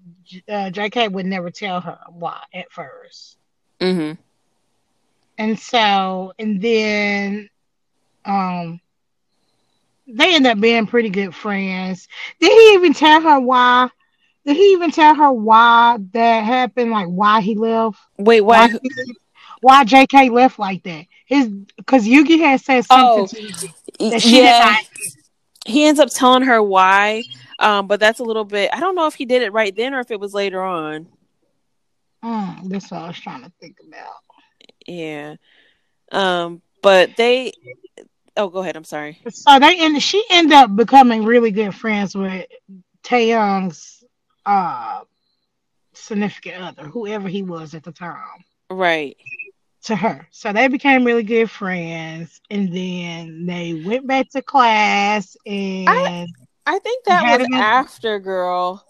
uh, JK would never tell her why at first. mm-hmm. And so, and then, um, they end up being pretty good friends. Did he even tell her why? Did he even tell her why that happened? Like why he left? Wait, Why, why? why JK left like that? His because Yoongi had said something Oh, to that she yeah, he ends up telling her why. Um, but that's a little bit. I don't know if he did it right then or if it was later on. Mm, that's what I was trying to think about. Yeah. Um, but they. Oh, go ahead. I'm sorry. So they end. She ended up becoming really good friends with Taehyung's uh significant other, whoever he was at the time. Right. to her. So they became really good friends, and then they went back to class. And I think that was after, girl.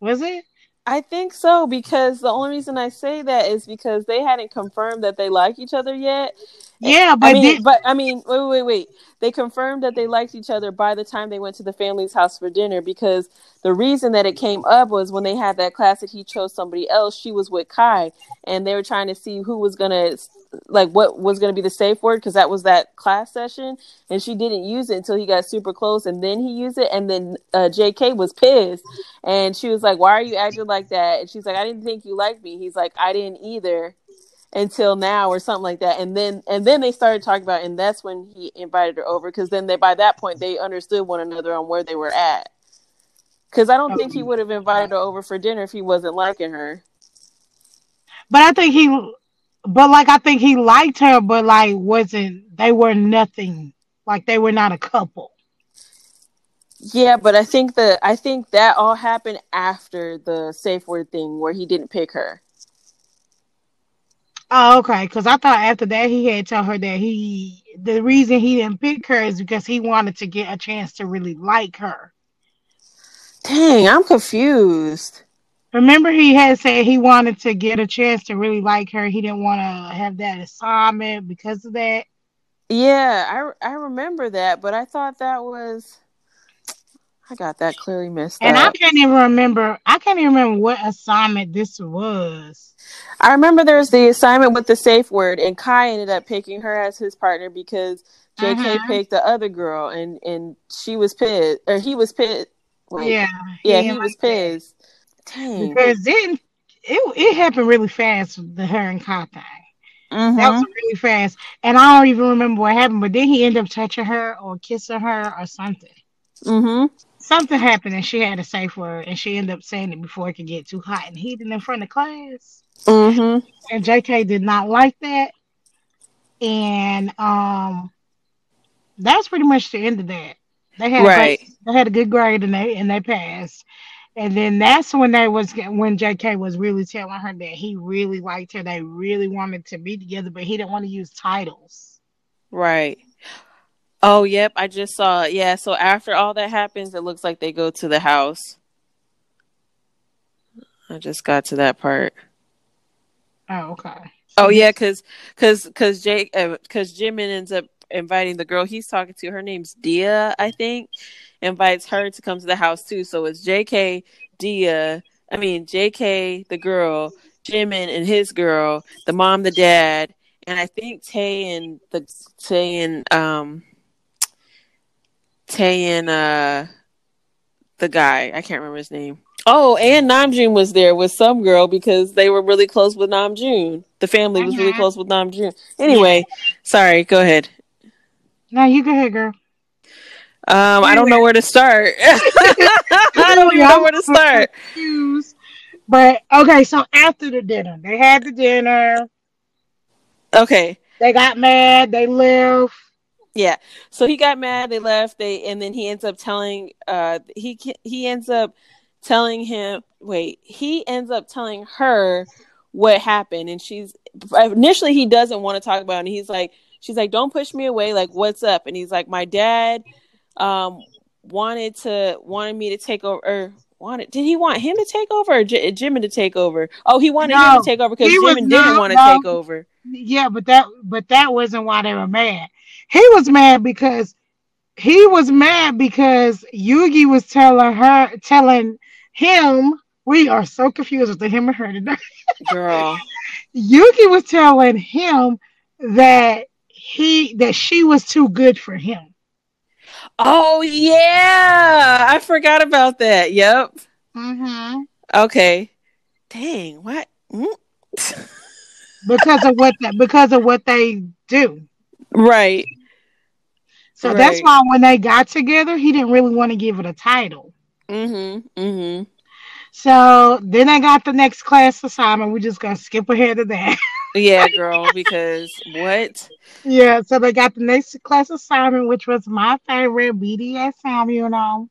was it? I think so because the only reason I say that is because they hadn't confirmed that they like each other yet. Yeah, but I mean, did- but I mean, wait, wait, wait. They confirmed that they liked each other by the time they went to the family's house for dinner because the reason that it came up was when they had that class that he chose somebody else. She was with Kai, and they were trying to see who was gonna like what was gonna be the safe word because that was that class session, and she didn't use it until he got super close, and then he used it, and then uh, J.K. was pissed, and she was like, "Why are you acting like that?" And she's like, "I didn't think you liked me." He's like, "I didn't either." until now or something like that and then and then they started talking about and that's when he invited her over because then they by that point they understood one another on where they were at because i don't think he would have invited her over for dinner if he wasn't liking her but I think he, but like I think he liked her, but like wasn't they were nothing. Like they were not a couple. yeah but i think that i think that all happened after the safe word thing where he didn't pick her Oh, okay. Because I thought after that he had told her that he the reason he didn't pick her is because he wanted to get a chance to really like her. dang i'm confused Remember, he had said he wanted to get a chance to really like her. He didn't want to have that assignment because of that. yeah i i remember that but i thought that was I got that clearly missed And up. I can't even remember. I can't even remember what assignment this was. I remember there was the assignment with the safe word, and Kai ended up picking her as his partner because JK Mhm. picked the other girl, and and she was pissed, or he was pissed. Wait, Yeah, yeah, he he was pissed. that. Dang. because then it it happened really fast. The her and Kai thing. That was really fast, and I don't even remember what happened. But then he ended up touching her or kissing her or something. Mhm. Something happened, and she had a safe word, and she ended up saying it before it could get too hot and heated in front of class. Mhm. and JK did not like that. And um that's pretty much the end of that. They had a Right. they had a good grade and they and they passed. And then that's when they was when JK was really telling her that he really liked her. They really wanted to be together, but he didn't want to use titles. Right. Oh, yep. I just saw it. Yeah. So after all that happens, it looks like they go to the house. I just got to that part. Oh, okay. Oh yeah, because because because Jake because uh, Jimin ends up inviting the girl he's talking to. Her name's Dia, I think. Invites her to come to the house too. So it's J.K. Dia. I mean J.K. the girl, Jimin and his girl, the mom, the dad, and I think Tay and the Tay and um Tay and uh the guy. I can't remember his name. Oh, and Namjoon was there with some girl because they were really close with Namjoon. The family was really Mhm. close with Namjoon. Anyway, sorry. Go ahead. No, you go ahead, girl. Um, I don't know where to start. <laughs> I don't even know where to start. Confused. But okay, so after the dinner, they had the dinner. Okay. They got mad. They left. Yeah. So he got mad. They left. They and then he ends up telling. Uh, he he ends up telling him. Wait. He ends up telling her what happened, and she's initially he doesn't want to talk about, it, and he's like, she's like, "Don't push me away. Like, what's up?" And he's like, "My dad, um, wanted to wanted me to take over." Or, Wanted did he want him to take over or J- Jimin to take over? Oh, he wanted him to take over because Jimin didn't not- want to no. take over. Yeah, but that but that wasn't why they were mad. He was mad because he was mad because Yoongi was telling her telling him we are so confused with the him and her today. <laughs> Girl. Yoongi was telling him that he that she was too good for him. Oh yeah, I forgot about that. Yep. Mm-hmm. Okay. Dang. What? Mm. Because of what that because of what they do. right. So that's why when they got together, he didn't really want to give it a title. Mm-hmm. Mm-hmm. So then I got the next class assignment. We're just gonna skip ahead of that. <laughs> Yeah, girl. Because what? yeah, so they got the next class assignment, which was my favorite BDSM, you know.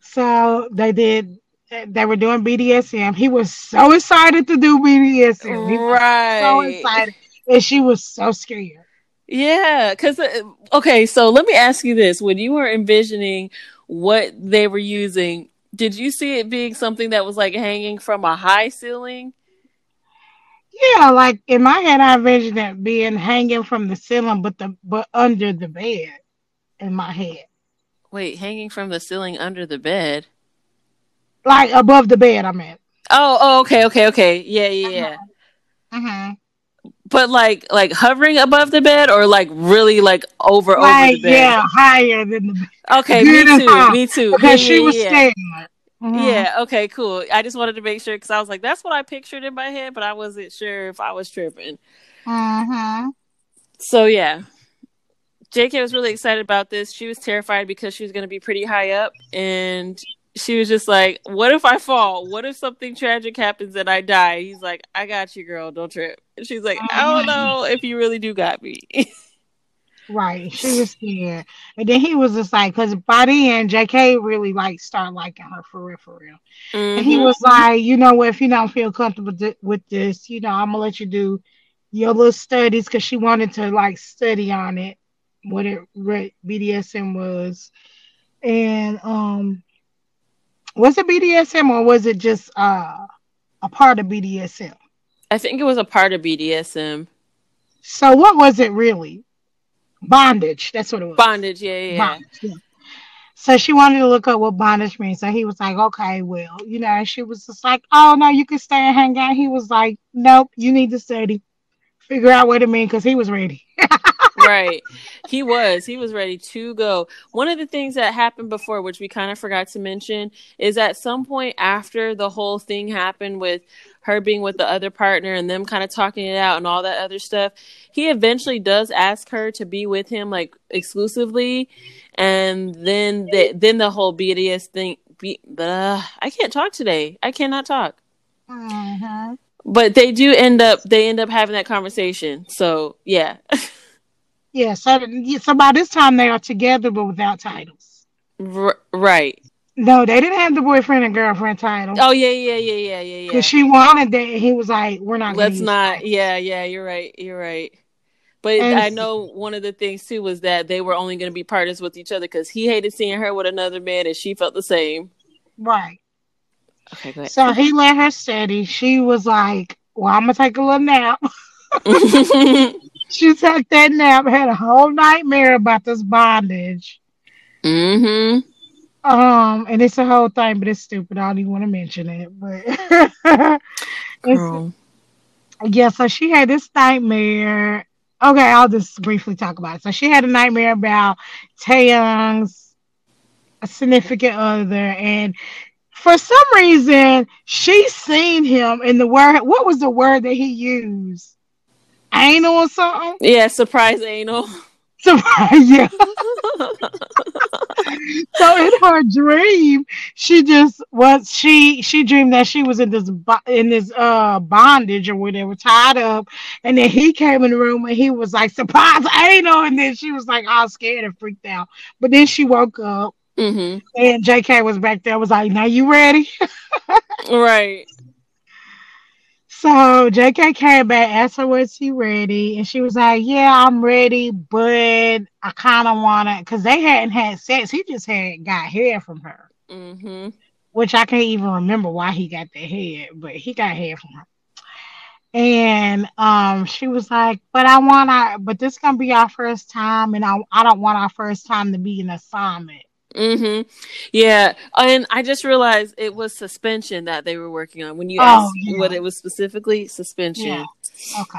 So they did they were doing BDSM. He was so excited to do BDSM. He was so excited. And she was so scared. Yeah. Because uh, okay. So let me ask you this: When you were envisioning what they were using, did you see it being something that was like hanging from a high ceiling? Yeah, like in my head I envisioned it being hanging from the ceiling but the but under the bed in my head. Wait, hanging from the ceiling under the bed. Like above the bed, I meant. Oh, oh, okay, okay, okay. Yeah, yeah, yeah. Mm-hmm. But like, like hovering above the bed, or like really like over over the bed. yeah, higher than the bed. Okay, Good me too. high, Me too. Because yeah, she yeah, was yeah. scared. Mhm. Yeah. Okay. Cool. I just wanted to make sure because I was like, that's what I pictured in my head, but I wasn't sure if I was tripping. Mhm. So yeah, JK was really excited about this. She was terrified because she was going to be pretty high up, and she was just like, "What if I fall? What if something tragic happens and I die?" He's like, "I got you, girl. Don't trip." And she's like, "I don't know if you really do got me." <laughs> Right. <laughs> She was scared. And then he was just like, because by the end, JK really like started liking her for real, for real. And he Mhm. was like, you know what, if you don't feel comfortable th- with this, you know, I'm gonna let you do your little studies because she wanted to like study on it, what it what BDSM was. And um was it BDSM or was it just uh a part of BDSM? I think it was a part of BDSM So what was it really? Bondage. That's what it was. bondage. Yeah, yeah. Bondage, yeah. So she wanted to look up what bondage means. So he was like, okay, well, you know, and she was just like, oh, no, you can stay and hang out. He was like, nope, you need to study, figure out what it means because he was ready. <laughs> right. He was. He was ready to go. One of the things that happened before, which we kind of forgot to mention, is at some point after the whole thing happened with her being with the other partner and them kind of talking it out and all that other stuff, he eventually does ask her to be with him like exclusively, and then the then the whole BDS thing. Be, uh, I can't talk today. I cannot talk. Mm-hmm. But they do end up they end up having that conversation. So yeah. <laughs> yeah. So so by this time they are together but without titles. R- right. No, they didn't have the boyfriend and girlfriend title. Oh yeah, yeah, yeah, yeah, yeah, yeah. Because she wanted that, and he was like, "We're not. Let's not." Yeah, yeah. You're right. You're right. But and I know one of the things too was that they were only going to be partners with each other because he hated seeing her with another man, and she felt the same. Right. Okay. So he let her steady. She was like, "Well, I'm gonna take a little nap." <laughs> <laughs> she took that nap, had a whole nightmare about this bondage. Mm-hmm. Um, and it's a whole thing, but it's stupid. I don't even want to mention it. But <laughs> Girl. yeah, so she had this nightmare. Okay, I'll just briefly talk about it. So she had a nightmare about Taehyung's significant other, and for some reason she seen him in the word. What was the word that he used? Anal or something? Yeah, surprise anal. <laughs> Surprise, yeah. <laughs> so in her dream, she just was she she dreamed that she was in this in this uh bondage or whatever, tied up, and then he came in the room and he was like, "Surprise, anal," and then she was like all scared and freaked out. But then she woke up, mm-hmm. and J.K. was back there, was like, "Now you ready?" <laughs> right. So JK came back, asked her was she ready, and she was like, "Yeah, I'm ready, but I kind of wanna," because they hadn't had sex. He just had got hair from her, mm-hmm. which I can't even remember why he got the hair, but he got hair from her. And um, she was like, "But I want our, but this gonna be our first time, and I I don't want our first time to be an assignment." Mm-hmm. Yeah, and I just realized it was suspension that they were working on. When you Oh, asked yeah. what it was specifically, suspension. Yeah. Okay.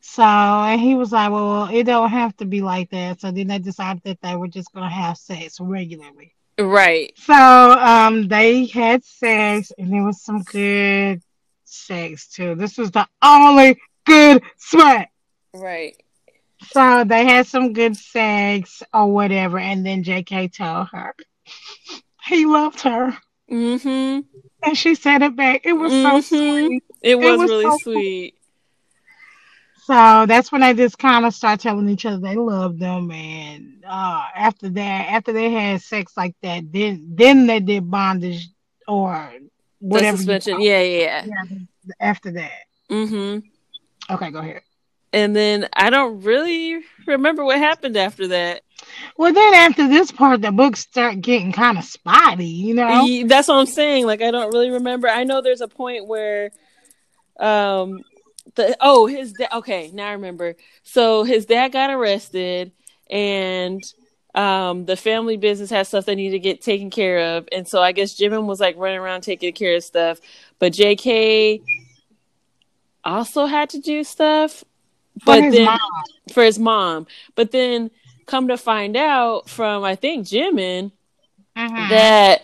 So and he was like, "Well, it don't have to be like that." So then they decided that they were just gonna have sex regularly. Right. So um, they had sex, and it was some good sex too. This was the only good sweat. Right. So they had some good sex or whatever, and then JK told her he loved her, Mm-hmm. and she said it back. It was so Mhm. sweet. It was, was really so sweet. So that's when they just kind of start telling each other they love them, and uh, after that, after they had sex like that, then then they did bondage or The whatever. you suspension. Yeah, yeah. Yeah, After that. Mm-hmm. okay, go ahead. And then I don't really remember what happened after that. Well, then after this part, the books start getting kind of spotty, you know. That's what I'm saying. Like I don't really remember. I know there's a point where, um, the oh his dad. Okay, now I remember. So his dad got arrested, and um, the family business has stuff they need to get taken care of, and so I guess Jimin was like running around taking care of stuff, but J.K. also had to do stuff, but his then mom. for his mom. But then come to find out from I think Jimin Mhm. that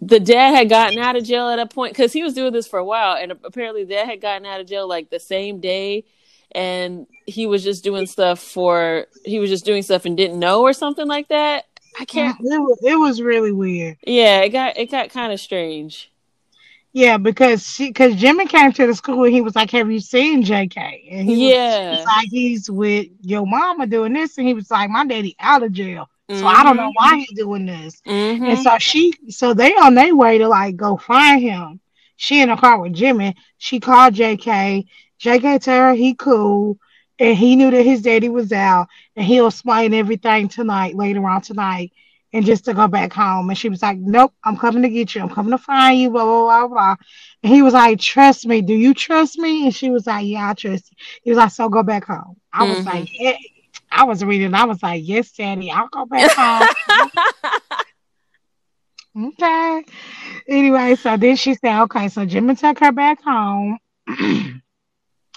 the dad had gotten out of jail at a point because he was doing this for a while, and apparently dad had gotten out of jail like the same day, and he was just doing stuff for he was just doing stuff and didn't know or something like that. I can't. It was, it was really weird. Yeah, it got it got kind of strange. Yeah, because she, because Jimmy came to the school and he was like, "Have you seen J.K.?" And he Yeah. was like, "He's with your mama doing this," and he was like, "My daddy out of jail, so I don't know why he's doing this." Mm-hmm. And so she, so they on their way to like go find him. She in the car with Jimmy. She called JK. JK told her he cool, and he knew that his daddy was out, and he'll explain everything tonight, later on tonight, and just to go back home. And she was like, "Nope, I'm coming to get you. I'm coming to find you." Blah blah blah blah. And he was like, "Trust me. Do you trust me?" And she was like, "Yeah, I trust you." He was like, "So go back home." I was Mhm. like, "Yeah." I was reading. I was like, "Yes, Daddy, I'll go back home." <laughs> okay. Anyway, so then she said, "Okay." So Jimmy took her back home. <clears throat>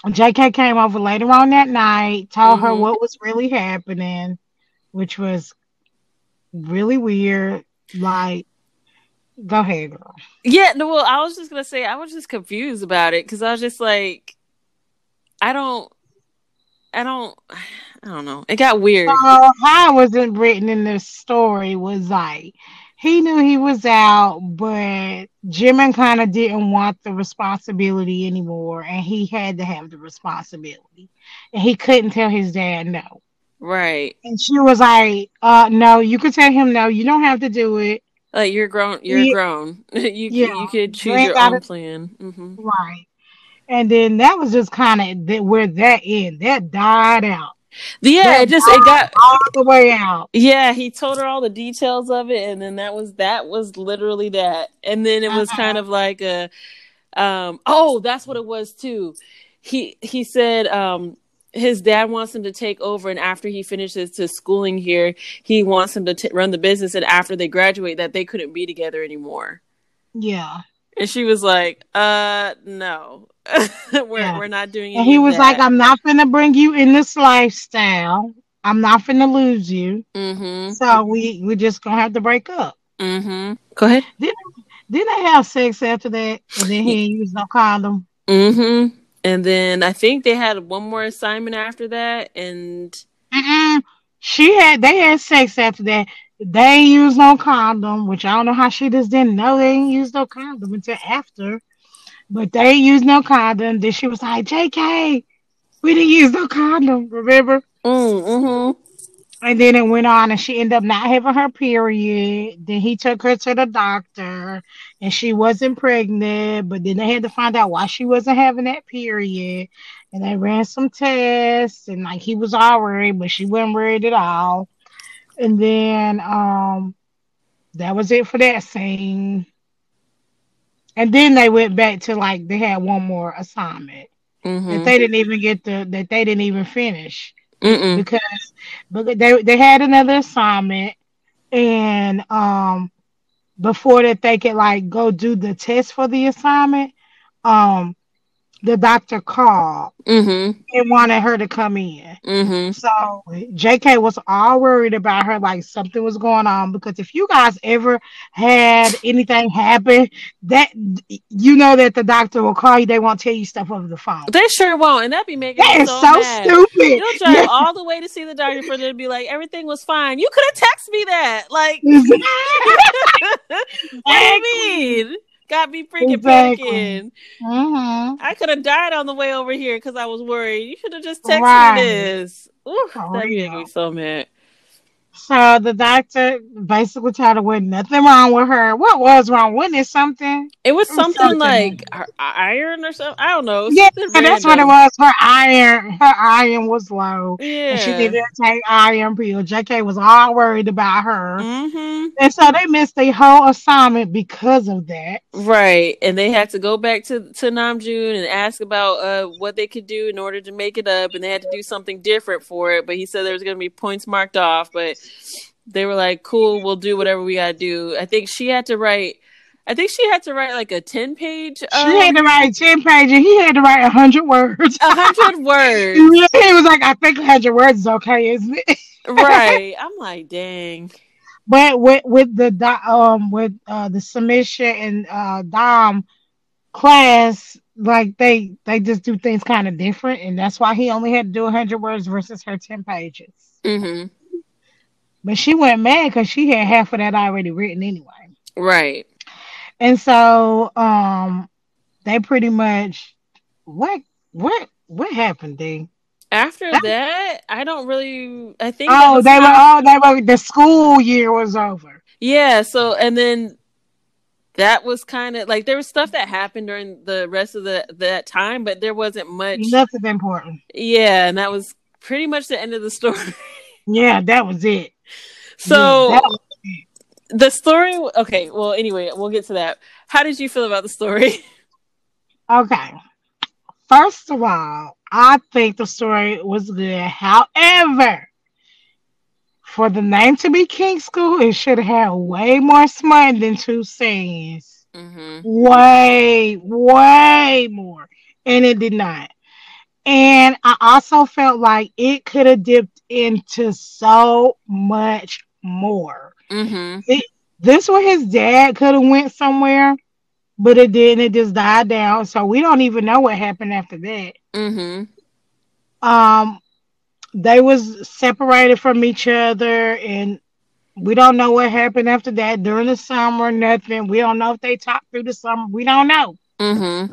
JK came over later on that night, told her Mhm. what was really happening, which was really weird. Like, go ahead, girl. Yeah, no, well, I was just gonna say I was just confused about it because I was just like, I don't, I don't, I don't know. It got weird. So how it wasn't written in the story was like he knew he was out, but Jimin kind of didn't want the responsibility anymore, and he had to have the responsibility, and he couldn't tell his dad no. Right. And she was like, "Uh, no, you could tell him no. You don't have to do it, Like you're grown. You're Yeah. grown. <laughs> you Yeah. you could choose You your own plan. hmm right?" And then that was just kind of that where that end. That died out Yeah, That it just it got. all the way out. Yeah, he told her all the details of it, and then that was that was literally that. And then it was Uh-huh. kind of like a, um, oh, that's what it was too. He he said um his dad wants him to take over, and after he finishes his schooling here, he wants him to t- run the business. And after they graduate, that they couldn't be together anymore. Yeah. And she was like, "Uh, no, <laughs> we're Yeah. we're not doing." It. And he was like, I'm not gonna bring you in this lifestyle. I'm not gonna lose you. mm-hmm, So we we just gonna have to break up. mm-hmm. Go ahead. Didn't they have sex after that? And then he didn't no condom. Mm-hmm. And then I think they had one more assignment after that, and Mm-mm. She had they had sex after that. They ain't use no condom, which I don't know how she just didn't know they ain't use no condom until after. But they ain't use no condom. Then she was like, JK, we didn't use no condom, remember? mm-hmm. And then it went on, and she ended up not having her period. Then he took her to the doctor, and she wasn't pregnant. But then they had to find out why she wasn't having that period. And they ran some tests, and like he was all worried, but she wasn't worried at all. And then um, that was it for that scene. And then they went back to like they had one more assignment Mm-hmm. that they didn't even get the that they didn't even finish Mm-mm. because because they they had another assignment and um before that they could like go do the test for the assignment um the doctor called Mm-hmm. and wanted her to come in Mm-hmm. so jk was all worried about her like something was going on because if you guys ever had anything happen that you know that the doctor will call you they won't tell you stuff over the phone They sure won't, and that'd be making that me is so, so stupid You'll drive <laughs> all the way to see the doctor for them to be like, everything was fine. You could have texted me that. Like, <laughs> what do you mean? Got me freaking Exactly. panicking. Mhm. I could have died on the way over here because I was worried. You should have just texted Right. me this. Ooh, that made me so mad. So the doctor basically told her with nothing wrong with her. What was wrong? Wasn't it something? It was something something. like her iron or something. I don't know. Yeah, that's what it was. Her iron, her iron was low, and she didn't take iron pills. JK was all worried about her, Mm-hmm. and so they missed the whole assignment because of that. Right, and they had to go back to to Namjoon and ask about uh what they could do in order to make it up, and they had to do something different for it. But he said there was going to be points marked off, but they were like, "Cool, we'll do whatever we got to do." I think she had to write. I think she had to write like a ten page, She um, had to write ten pages. He had to write a hundred words. a hundred <laughs> words. he was like, "I think a hundred words is okay, isn't it?" <laughs> right. I'm like, dang. But with with the um with uh the submission and uh Dom class, like they they just do things kind of different, and that's why he only had to do hundred words versus her ten pages. hmm But she went mad because she had half of that already written anyway, Right. and so um they pretty much what what what happened, D? After That- that, I don't really. I think. Oh, they were how- oh they were the school year was over. Yeah, so and then that was kind of like there was stuff that happened during the rest of the that time, but there wasn't much. Nothing important. Yeah, and that was pretty much the end of the story. <laughs> Yeah, that was it. So the story okay, well anyway, we'll get to that. How did you feel about the story? <laughs> Okay. First of all, I think the story was good. However, for the name to be Kink School, it should have had way more smut than two scenes. Mm-hmm. Way, way more. And it did not. And I also felt like it could have dipped into so much more. Mm-hmm. This where his dad could have went somewhere, but it didn't. It just died down. So we don't even know what happened after that. Mm-hmm. Um, they was separated from each other, and we don't know what happened after that during the summer. Nothing. We don't know if they talked through the summer. We don't know Mm-hmm.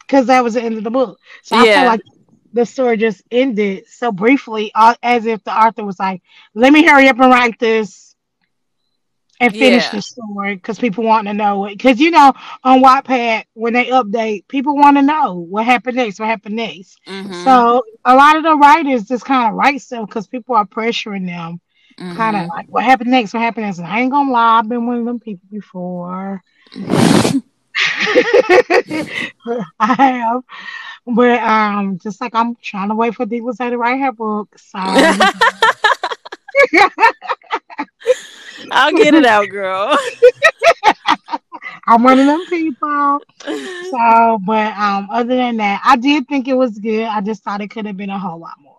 because that was the end of the book. So I Yeah. feel like the story just ended so briefly, uh, as if the author was like, "Let me hurry up and write this." And finish Yeah. the story because people want to know it. Because you know, on Wattpad, when they update, people want to know what happened next. What happened next? Mm-hmm. So a lot of the writers just kind of write stuff because people are pressuring them. Mm-hmm. Kind of like, what happened next? What happened next? And I ain't gonna lie, I've been one of them people before. <laughs> I have, but um, just like I'm trying to wait for Divas to write her book, so <laughs> I'll get it out, girl. <laughs> I'm one of them people. So, but um, other than that, I did think it was good. I just thought it could have been a whole lot more.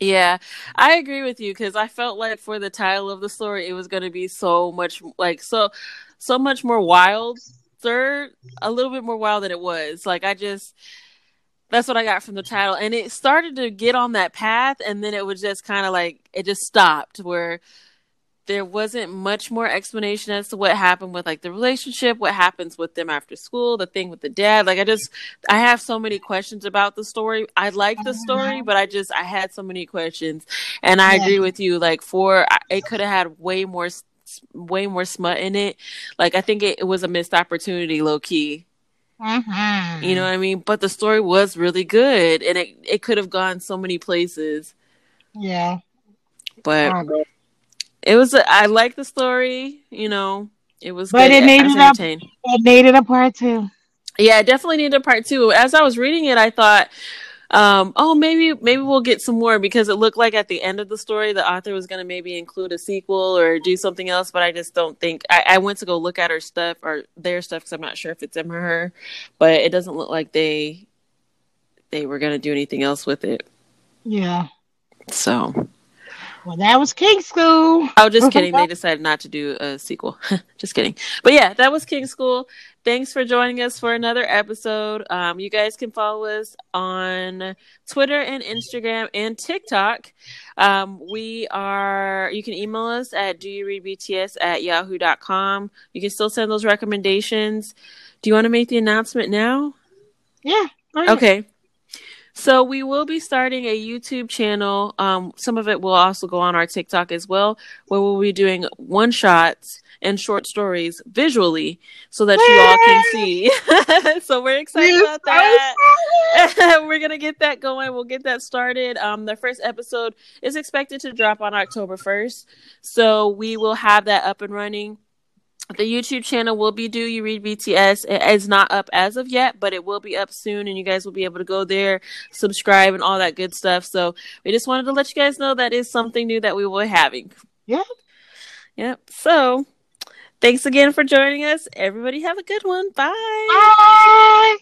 Yeah, I agree with you because I felt like for the title of the story, it was going to be so much like so so much more wild, sir, a little bit more wild than it was. Like I just that's what I got from the title, and it started to get on that path, and then it was just kind of like it just stopped where there wasn't much more explanation as to what happened with like the relationship, what happens with them after school, the thing with the dad. Like I just I have so many questions about the story. I like the story, but I just I had so many questions, and I Yeah. agree with you. Like for it could have had way more way more smut in it. Like I think it, it was a missed opportunity, low key. Mhm. You know what I mean? But the story was really good, and it it could have gone so many places. Yeah. But agree. it was I like the story. You know, it was. But good. it needed a-. It needed a part two. Yeah, it definitely needed a part two. As I was reading it, I thought, um, oh, maybe maybe we'll get some more because it looked like at the end of the story, the author was going to maybe include a sequel or do something else. But I just don't think. I, I went to go look at her stuff or their stuff because I'm not sure if it's him or her, but it doesn't look like they they were going to do anything else with it. Yeah. So, Well, that was Kink School. oh, just <laughs> kidding. They decided not to do a sequel. <laughs> just kidding. But yeah, that was Kink School. Thanks for joining us for another episode. Um, you guys can follow us on Twitter and Instagram and TikTok. Um, we are, you can email us at do you read BTS at yahoo.com. You can still send those recommendations. Do you want to make the announcement now? Yeah. ahead. Okay. So we will be starting a YouTube channel. Um, some of it will also go on our TikTok as well, where we'll be doing one shots and short stories visually so that you all can see. <laughs> so we're excited Yes, about that. <laughs> we're gonna get that going. We'll get that started. Um, the first episode is expected to drop on October first, so we will have that up and running. The YouTube channel will be Do You Read BTS. It is not up as of yet, but it will be up soon, and you guys will be able to go there, subscribe, and all that good stuff. So we just wanted to let you guys know that is something new that we will be having. Yeah. Yep. So thanks again for joining us. Everybody have a good one. Bye. Bye.